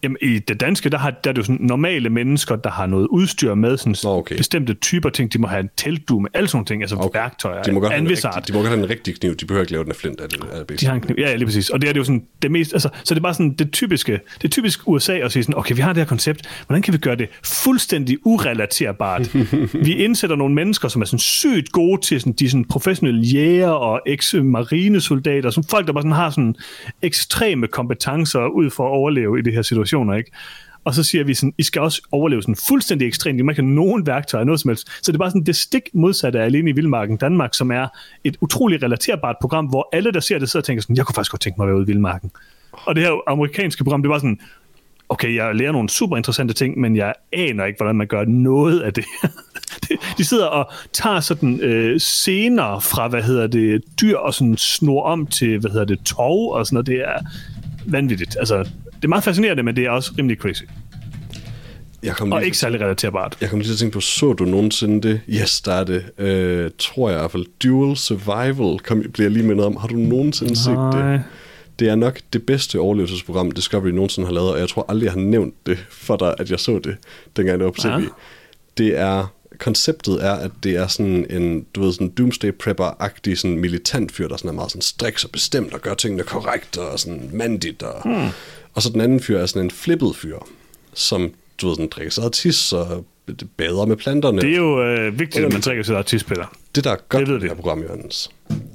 Jamen, i det danske, der, har, der er det jo sådan normale mennesker, der har noget udstyr med, sådan okay. bestemte typer ting. De må have en teltdue med alle sådan ting, altså okay. værktøjer, de må, godt en rigtig, de må godt have en rigtig kniv, de behøver ikke lave den af flint. Af det, af de har en kniv, ja, lige præcis. Og det er det jo sådan det mest, altså, så det er bare sådan det typiske, det typiske USA at sige sådan, okay, vi har det her koncept, hvordan kan vi gøre det fuldstændig urelaterbart? vi indsætter nogle mennesker, som er sådan sygt gode til sådan, de sådan professionelle jæger og eks-marinesoldater, som folk, der bare sådan har sådan ekstreme kompetencer ud for at overleve i det her situation situationer, ikke? Og så siger vi sådan, I skal også overleve sådan fuldstændig ekstremt. I må ikke have nogen værktøjer, noget som helst. Så det er bare sådan det stik modsatte af Alene i Vildmarken Danmark, som er et utroligt relaterbart program, hvor alle, der ser det, sidder og tænker sådan, jeg kunne faktisk godt tænke mig at være ude i Vildmarken. Og det her amerikanske program, det var sådan, okay, jeg lærer nogle super interessante ting, men jeg aner ikke, hvordan man gør noget af det. de sidder og tager sådan øh, scener fra, hvad hedder det, dyr og sådan snor om til, hvad hedder det, tov og sådan noget. Det er vanvittigt. Altså, det er meget fascinerende, men det er også rimelig crazy. Jeg kom og ikke særlig relaterbart. Jeg kom lige til at tænke på, så du nogensinde det? Yes, der er det. Uh, tror jeg i hvert fald. Dual Survival kom, bliver jeg lige mindet om. Har du nogensinde Nej. set det? Det er nok det bedste overlevelsesprogram, Discovery nogensinde har lavet, og jeg tror aldrig, jeg har nævnt det for dig, at jeg så det, dengang jeg var på. Ja. Det er konceptet er, at det er sådan en, du ved, sådan doomsday prepper-agtig sådan militant fyr, der sådan er meget sådan striks og bestemt og gør tingene korrekt og sådan mandigt og, hmm. Og så den anden fyr er sådan en flippet fyr, som du ved, sådan, drikker sig tis og bader med planterne. Det er jo øh, vigtigt, at man drikker sig tis, Peter. Det, der er godt det ved det her program, Jørgens,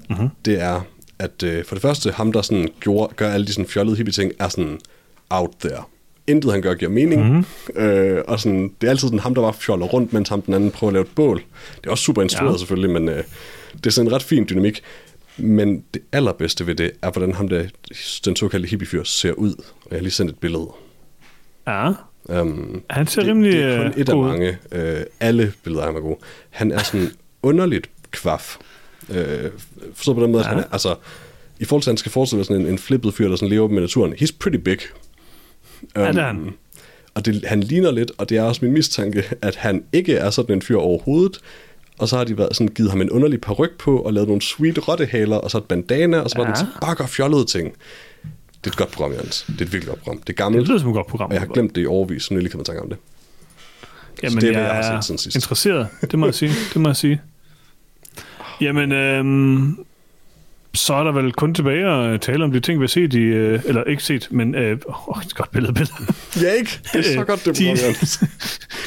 mm-hmm. det er, at øh, for det første, ham, der sådan gjorde, gør alle de sådan fjollede hippie ting, er sådan out there. Intet, han gør, giver mening. Mm-hmm. Øh, og sådan, det er altid sådan, ham, der var fjoller rundt, mens ham den anden prøver at lave et bål. Det er også super instrueret ja. selvfølgelig, men øh, det er sådan en ret fin dynamik. Men det allerbedste ved det, er, hvordan ham der, den såkaldte hippiefyr ser ud. Og jeg har lige sendt et billede. Ja. Um, Han ser det, rimelig det er kun øh, et af god ud. mange. Uh, alle billeder af ham er gode. Han er sådan underligt kvaf. Uh, forstået på den måde, ja. at han er, altså, i forhold til, at han skal forestille sig sådan en, en flippet fyr, der sådan lever med naturen. He's pretty big. Ja, det er han. Og det, han ligner lidt, og det er også min mistanke, at han ikke er sådan en fyr overhovedet. Og så har de været sådan, givet ham en underlig paryk på, og lavet nogle sweet rottehaler, og så et bandana, og så var Ja. den gør fjollede ting. Det er et godt program, Jens. Det er et virkelig godt program. Det er gammelt, Det lyder som et godt program. og jeg har glemt det i overvis, så nu lige kommet i tanke om det. Jamen, det er, jeg jeg har er set siden sidst. interesseret. Det må jeg sige. Det må jeg sige. Jamen, øhm, så er der vel kun tilbage at tale om de ting, vi har set i, øh, eller ikke set, men, øh, åh, et godt billede, billede. Ja, ikke? Det er så Øh, godt, det de-.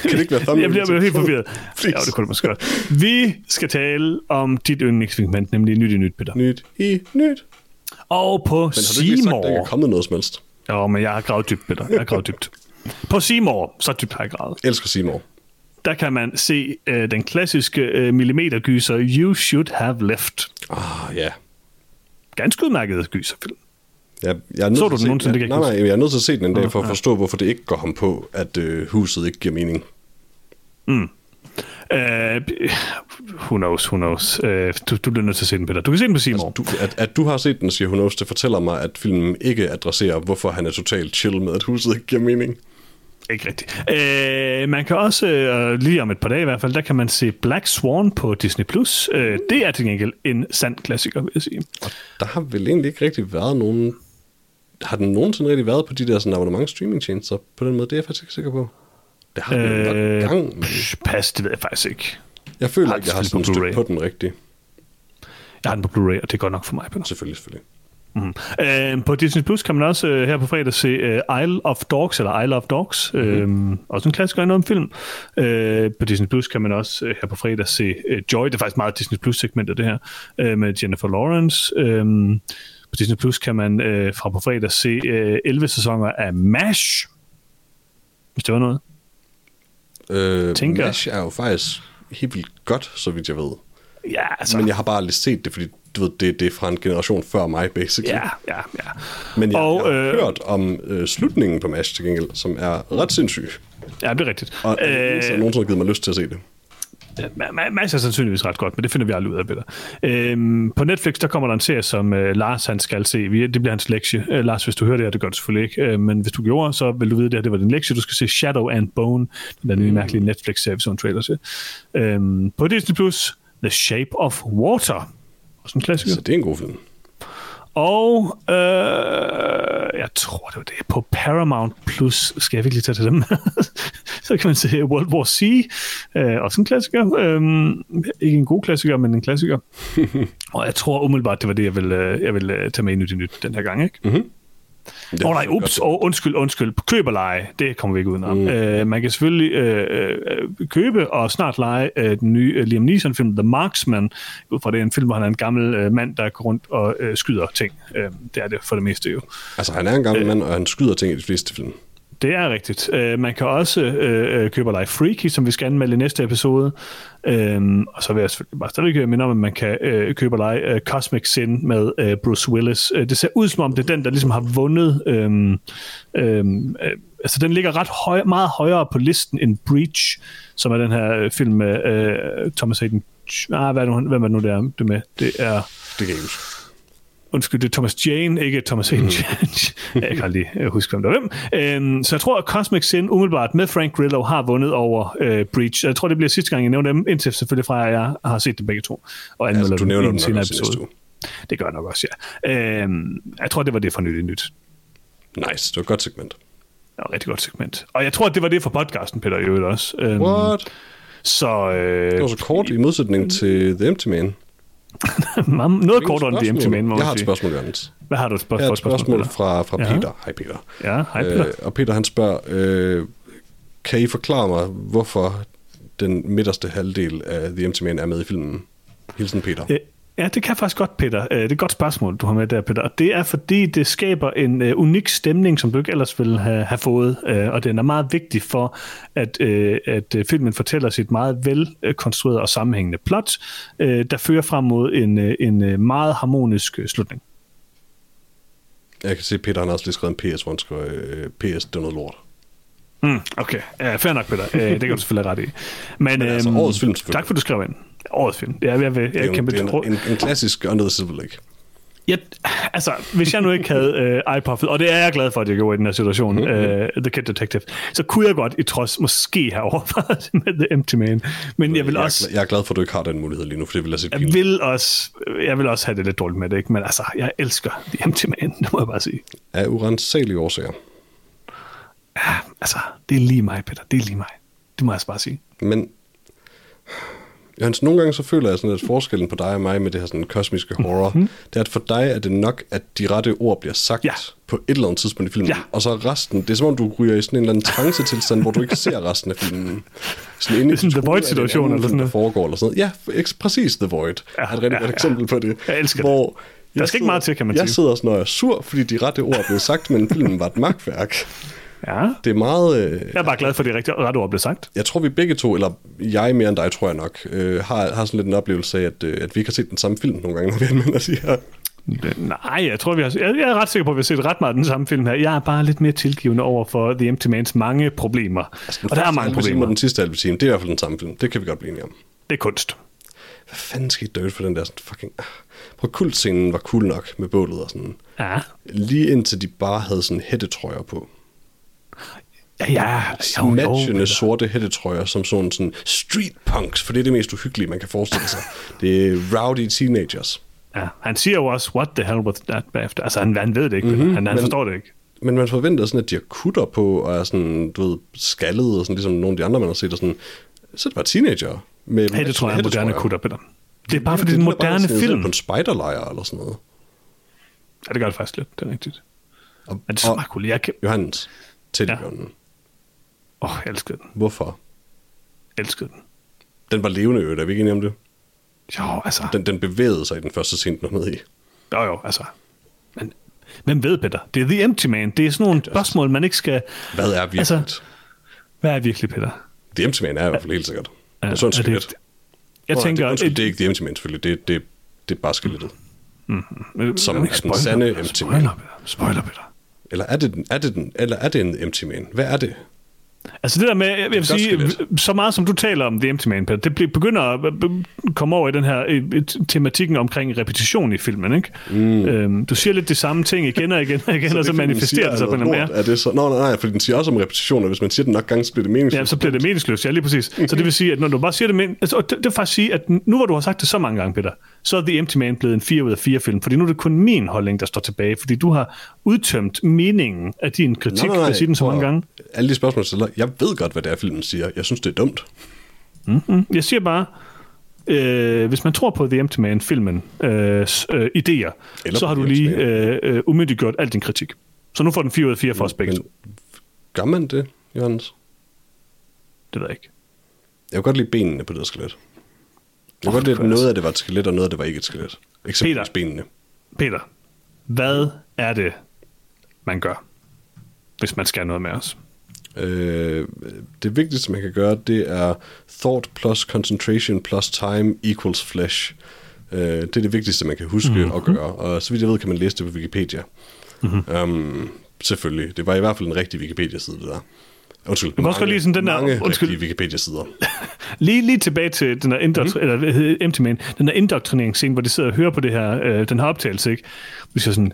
Kan det ikke være thumbnail? Jeg bliver, helt forvirret. Please. Ja, det kunne det måske godt. Vi skal tale om dit yndlingsfigment, nemlig Nyt i Nyt, Peter. Nyt i nyt. Og på Men har du ikke lige sagt, der ikke er Seymour. kommet noget som helst? Jo, men jeg har gravet dybt, Peter. Jeg har gravet dybt. På Seymour, så dybt har jeg gravet. Jeg elsker Seymour. Der kan man se øh, den klassiske øh, millimetergyser You Should Have Left. Ah, ja. Ganske udmærket gyserfilm. Jeg, jeg er nødt Så du den nogensinde? Det kan jeg nej, nej, jeg er nødt til at se den en dag for at ja. forstå, hvorfor det ikke går ham på, at øh, huset ikke giver mening. Uh, who knows, who knows. Uh, du, du bliver nødt til at se den, Peter. Du kan se den på Seymour. Du, at, at du har set den, siger hun også, det fortæller mig, at filmen ikke adresserer, hvorfor han er totalt chill med, at huset ikke giver mening. Ikke rigtigt. Uh, man kan også, uh, lige om et par dage i hvert fald, der kan man se Black Swan på Disney+. Plus. Uh, det er til gengæld en sand klassiker, vil jeg sige. Der har vel egentlig ikke rigtig været nogen... Har den nogensinde rigtig været på de der sådan, abonnement streaming tjenester på den måde? Det er jeg faktisk ikke sikker på. Det har den øh, Øh, nok gang. Psh, Pas, det ved jeg faktisk ikke. jeg føler ikke, jeg har sådan selvfølgelig på den rigtigt. Jeg har den på Blu-ray, og det er godt nok for mig, Peter. Selvfølgelig, selvfølgelig. Mm. Uh, på Disney Plus kan man også uh, her på fredag se uh, Isle of Dogs, eller Isle of Dogs, mm-hmm. uh, også en klassiker i en film. Uh, på Disney Plus kan man også uh, her på fredag se uh, Joy, det er faktisk meget Disney Plus-segmentet det her, uh, med Jennifer Lawrence. Uh, på Disney Plus kan man uh, fra på fredag se uh, 11 sæsoner af MASH, hvis det var noget. Øh, Tænker- MASH er jo faktisk helt vildt godt, så vidt jeg ved. Ja, altså. Men jeg har bare aldrig set det, fordi du ved, det, det er fra en generation før mig, basically. Ja, ja, ja. Men jeg, Og, jeg har øh, hørt om øh, slutningen på MASH til gengæld, som er ret sindssyg. Ja, det er rigtigt. Og øh, det der nogensinde har givet mig lyst til at se det. Masser er sandsynligvis ret godt, men det finder vi aldrig ud af, Peter. Øhm, på Netflix, der kommer der en serie, som øh, Lars han skal se. Det bliver hans lektie. Øh, Lars, hvis du hører det her, det gør du selvfølgelig ikke. Øh, men hvis du gjorde, så vil du vide, det her det var din lektie. Du skal se Shadow and Bone, den der nye mærkelige Netflix-serie, en trailer til. Øhm, på Disney+, Plus, The Shape of Water. Også en klassiker. Så det er en god film. Og øh, jeg tror, det var det. På Paramount Plus, skal jeg virkelig tage til dem? så kan man se World War C, øh, også en klassiker. Øh, ikke en god klassiker, men en klassiker. og jeg tror umiddelbart, det var det, jeg vil, øh, jeg vil øh, tage med i nyt i nyt den her gang. Ikke? Mm-hmm. Åh oh, nej, ups, oh, undskyld, undskyld. Køb og lege, det kommer vi ikke udenom. Mm. Øh, man kan selvfølgelig øh, øh, købe og snart lege øh, den nye øh, Liam Neeson-film The Marksman, ud fra det er en film, hvor han er en gammel øh, mand, der går rundt og øh, skyder ting. Øh, det er det for det meste jo. Altså, han er en gammel øh. mand, og han skyder ting i de fleste film. Det er rigtigt. Øh, man kan også øh, øh købe Life Freaky, som vi skal anmelde i næste episode. Øhm, og så vil jeg selvfølgelig bare stadig minde om, at man kan øh, købe og lege øh, Cosmic Sin med øh, Bruce Willis. Øh, det ser ud som om, det er den, der ligesom har vundet. Øh, øh, altså, den ligger ret høj, meget højere på listen end Breach, som er den her øh, film med øh, Thomas Hayden. Ah, hvad er det, nu- hvem er det nu, det er det med? Det er... Det kan jeg ikke huske. Undskyld, det er Thomas Jane, ikke Thomas Hayden. Mm. jeg kan aldrig øh, huske, hvem der er hvem. Øhm, så jeg tror, at Cosmic Sin umiddelbart med Frank Grillo har vundet over øh, Breach. Jeg tror, det bliver sidste gang, jeg nævner dem, indtil selvfølgelig fra, at jeg har set dem begge to. Og Altså, du dem nævner en nok også episode. Det gør jeg nok også, ja. Øhm, jeg tror, det var det for nyt i nyt. Nice, det var et godt segment. Det var et rigtig godt segment. Og jeg tror, det var det for podcasten, Peter, i øvrigt også. Øhm, What? Så øh, Det var så kort i modsætning til The Empty Man. noget kortere end The Empty Man, må Jeg har et spørgsmål, Jørgens. Hvad har du spørgsmål? Jeg har et spørgsmål fra, fra Ja. Peter. Hej Peter. Ja, hej Peter. Øh, og Peter han spørger, øh, kan I forklare mig, hvorfor den midterste halvdel af The Empty Man er med i filmen? Hilsen Peter. Øh, Ja, det kan faktisk godt, Peter. Øh, det er et godt spørgsmål, du har med der, Peter. Og det er, fordi det skaber en uh, unik stemning, som du ikke ellers ville have, have fået. Uh, og den er meget vigtig for, at, uh, at filmen fortæller sit meget velkonstruerede og sammenhængende plot, uh, der fører frem mod en, uh, en meget harmonisk slutning. Jeg kan se, at Peter han har også lige skrevet en PS, hvor han skriver, uh, PS, det er noget lort. Mm, okay, uh, fair nok, Peter. Uh, det kan du selvfølgelig ret i. Men, Men altså, årets film, Tak for, at du skrev ind. Årets film. Jeg, jeg, jeg, jeg det er, kæmpe det er en, en, en klassisk Under the Silver Lake. Ja, altså, hvis jeg nu ikke havde uh, iPuffet, og det er jeg glad for, at jeg gjorde i den her situation, mm-hmm. uh, The Kid Detective, så kunne jeg godt i trods måske have overvejet med The Empty Man. Men jeg vil jeg også... Er, jeg er glad for, at du ikke har den mulighed lige nu, for det vil jeg sige jeg vil, også, jeg vil også have det lidt dårligt med det, ikke? men altså, jeg elsker The Empty Man, det må jeg bare sige. Af urensagelige årsager. Ja, altså, det er lige mig, Peter, det er lige mig. Det må jeg altså bare sige. Men Jørgens, nogle gange så føler jeg sådan, at forskellen på dig og mig med det her sådan kosmiske horror, mm-hmm. det er, at for dig er det nok, at de rette ord bliver sagt ja. på et eller andet tidspunkt i filmen, Ja. og så resten, det er som om du ryger i sådan en eller anden trance-tilstand, hvor du ikke ser resten af filmen. Sådan inde i Det er sådan The Void-situation er det en eller sådan der noget. foregår, eller sådan noget. Ja, præcis The Void Ja, er et rigtig ja, godt ja. eksempel på det. Jeg elsker det. hvor Der jeg skal ikke meget til, kan man Jeg sige. sidder sådan og er sur, fordi de rette ord er blevet sagt, men filmen var et magtværk. Ja, Det er meget... Øh, jeg er bare glad for, at de rigtige rette ord blev sagt. jeg tror, vi begge to, eller jeg mere end dig, tror jeg nok, øh, har, har sådan lidt en oplevelse af, at, øh, at vi ikke har set den samme film nogle gange, når vi anmelder de her. Nej, jeg tror, vi har, jeg, jeg er ret sikker på, at vi har set ret meget af den samme film her. Jeg er bare lidt mere tilgivende over for The Empty Mans mange problemer. Altså, og der er mange problemer. og den sidste halve time, det er i hvert fald den samme film. Det kan vi godt blive enige om. Det er kunst. Hvad fanden skete der for den der sådan fucking... Ah, Prøv kultscenen var cool nok med bålet og sådan. Ja, Lige indtil de bare havde sådan hættetrøjer på. Ja, ja. Jo, Matchende sorte hættetrøjer som sådan, sådan street punks, for det er det mest uhyggelige, man kan forestille sig. Det er rowdy teenagers. Ja, han siger jo også, what the hell was that bagefter. Altså, han, han ved det ikke. Mm-hmm, han, han men- forstår det ikke. Men man forventer sådan, at de har kutter på, og er sådan, du ved, skaldet, og sådan, ligesom nogle af de andre, man har set, og sådan, så det bare teenager. Med Hey, det tror jeg er moderne kutter, Peter. Det er bare fordi, det er en bare moderne sidde film. på en spejderlejr eller sådan noget. Ja, det gør det faktisk lidt. Det er rigtigt. Og, Men det er så meget cool. Jeg kan... Johannes, Teddybjørnen. Åh, oh, jeg elskede den. Hvorfor? Jeg elskede den. Den var levende øvrigt, er vi ikke enige om det? Jo, altså. Den, den bevægede sig i den første scene, den var med i. Jo, jo, altså. Men hvem ved, Peter? Det er The Empty Man. Det er sådan nogle spørgsmål, man ikke skal... Hvad er virkelig? Altså- Hvad er virkelig, Peter? The Empty Man er i hvert fald helt sikkert. Ja, Ja, så en er det- skelet. Jeg nej, tænker... det, undskyld, et- det er ikke The Empty Man selvfølgelig, det, det, det er bare skelettet. øh, som øh, er den sande Empty Man. Spoiler, Peter. Spoiler, Peter. Eller er det, den, er det den, eller er det en Empty Man? Hvad er det? Altså det der med, jeg vil sige, så meget som du taler om The Empty Man, Peter, det bliver- begynder at komme over i den her tematikken omkring repetition i filmen, ikke? Mm. Øhm, du siger lidt det samme ting igen og igen og igen, og så det, fordi den manifesterer det sig på en mere. Er det så? Nå, nej, nej, fordi den siger også om repetitioner. Hvis man siger det nok gange, så bliver det meningsløst. Ja, så bliver det meningsløst. Ja, lige præcis. Så det vil sige, at når du bare siger det, men, altså, og det, det vil faktisk sige, at nu hvor du har sagt det så mange gange, Peter, så er The Empty Man blevet en 4 ud af 4 film, fordi nu er det kun min holdning, der står tilbage, fordi du har udtømt meningen af din kritik, nej, sige den så mange gange. Alle de spørgsmål, jeg stiller, jeg ved godt, hvad det er, filmen siger. Jeg synes, det er dumt. Mm, Jeg siger bare, øh, hvis man tror på The Empty Man-filmen øh, øh, idéer, Eller så har du lige øh, øh, umyndiggjort al din kritik. Så nu får den 4 ud af 4 for os begge gør man det, Johannes? Det ved jeg ikke. Jeg kan godt lide benene på det skelet. Jeg kan Åh, godt lide, det at kunne noget af det var et skelet, og noget af det var ikke et skelet. Eksempelvis Peter. benene. Peter, hvad er det, man gør, hvis man skal noget med os? Øh, det vigtigste, man kan gøre, det er thought plus concentration plus time equals flesh. Øh, det er det vigtigste, man kan huske Mhm. mm-hmm. at gøre. Og så vidt jeg ved, kan man læse det på Wikipedia. Mm-hmm. Um, selvfølgelig. Det var i hvert fald en rigtig Wikipedia-side, det der. Undskyld, kan også godt lide sådan den der- mange undskyld. rigtige Wikipedia-sider. Lige, lige tilbage til den der, indoktr- Mhm. mm. eller, Empty Man, den der indoktrineringsscene, hvor de sidder og hører på det her, øh, den her optagelse, ikke? Vi siger sådan,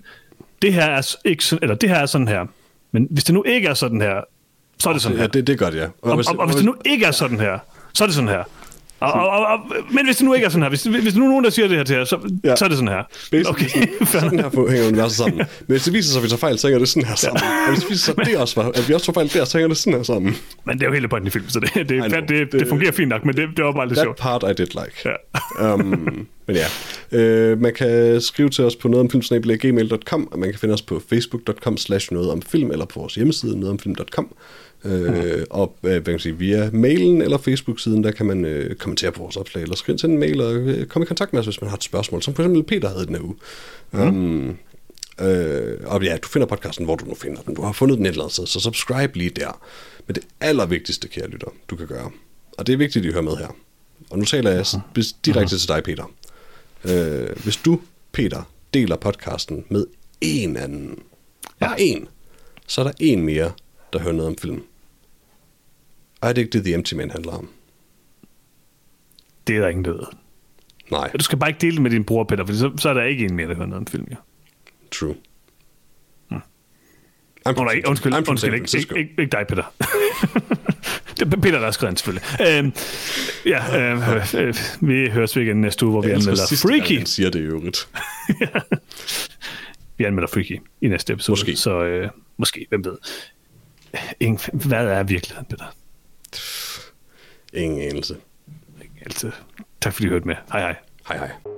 det her er ikke sådan, eller det her er sådan her, men hvis det nu ikke er sådan her, så er det sådan Ja, her. det, det er godt, ja. Og, og, og hvis det nu ikke er sådan her, så er det sådan her. Og, og, og, og, men hvis det nu ikke er sådan her, hvis, hvis nu er nogen, der siger det her til jer, så, ja. Ja. så er det sådan her. Basically, Okay, sådan, sådan her hænger universet sammen. Men hvis det viser sig, at vi tager fejl, så hænger det sådan her sammen. Og hvis det viser sig, at, det også var, at vi også tager fejl der, så hænger det sådan her sammen. Men det er jo hele pointen i filmen, så det, det, know. det, det, det fungerer fint nok, men det, det var bare lidt That sjovt. part I did like. Ja. um, men ja, øh, man kan skrive til os på nogetomfilm.gmail.com, og man kan finde os på facebook.com slash noget om film, eller på vores hjemmeside nogetomfilm.com. Øh, og øh, hvad kan man sige, via mailen eller Facebook-siden, der kan man øh, kommentere på vores opslag, eller skrive til en mail, og øh, komme i kontakt med os, hvis man har et spørgsmål, som for eksempel Peter havde den her uge. Mm. Um, øh, og ja, du finder podcasten, hvor du nu finder den. Du har fundet den et eller andet sted, så subscribe lige der. Men det allervigtigste, kære lytter, du kan gøre, og det er vigtigt, at I hører med her, og nu taler jeg direkte til dig, Peter. Øh, hvis du, Peter, deler podcasten med en anden, ja. en, så er der en mere, der hører noget om film. Er det ikke det, The Empty Man handler om? Det er der ingen, der ved. Nej. Du skal bare ikke dele det med din bror, Peter, for så, så er der ikke en mere, der hører noget om film, ja. True. Hmm. I'm oh, nej, undskyld, I'm undskyld ikke, ikke, ikke, ikke dig, Peter. det er Peter, der har skrevet selvfølgelig. Øhm, ja, øh, øh, vi høres igen næste uge, hvor vi jeg anmelder Freaky. Jeg siger det i øvrigt. ja. Vi anmelder Freaky i næste episode. Måske. Så øh, måske, hvem ved. Ingen, hvad er virkeligheden, Peter? Ingen anelse. Anelse. Tak fordi du hørte med. Hej hej. Hej hej.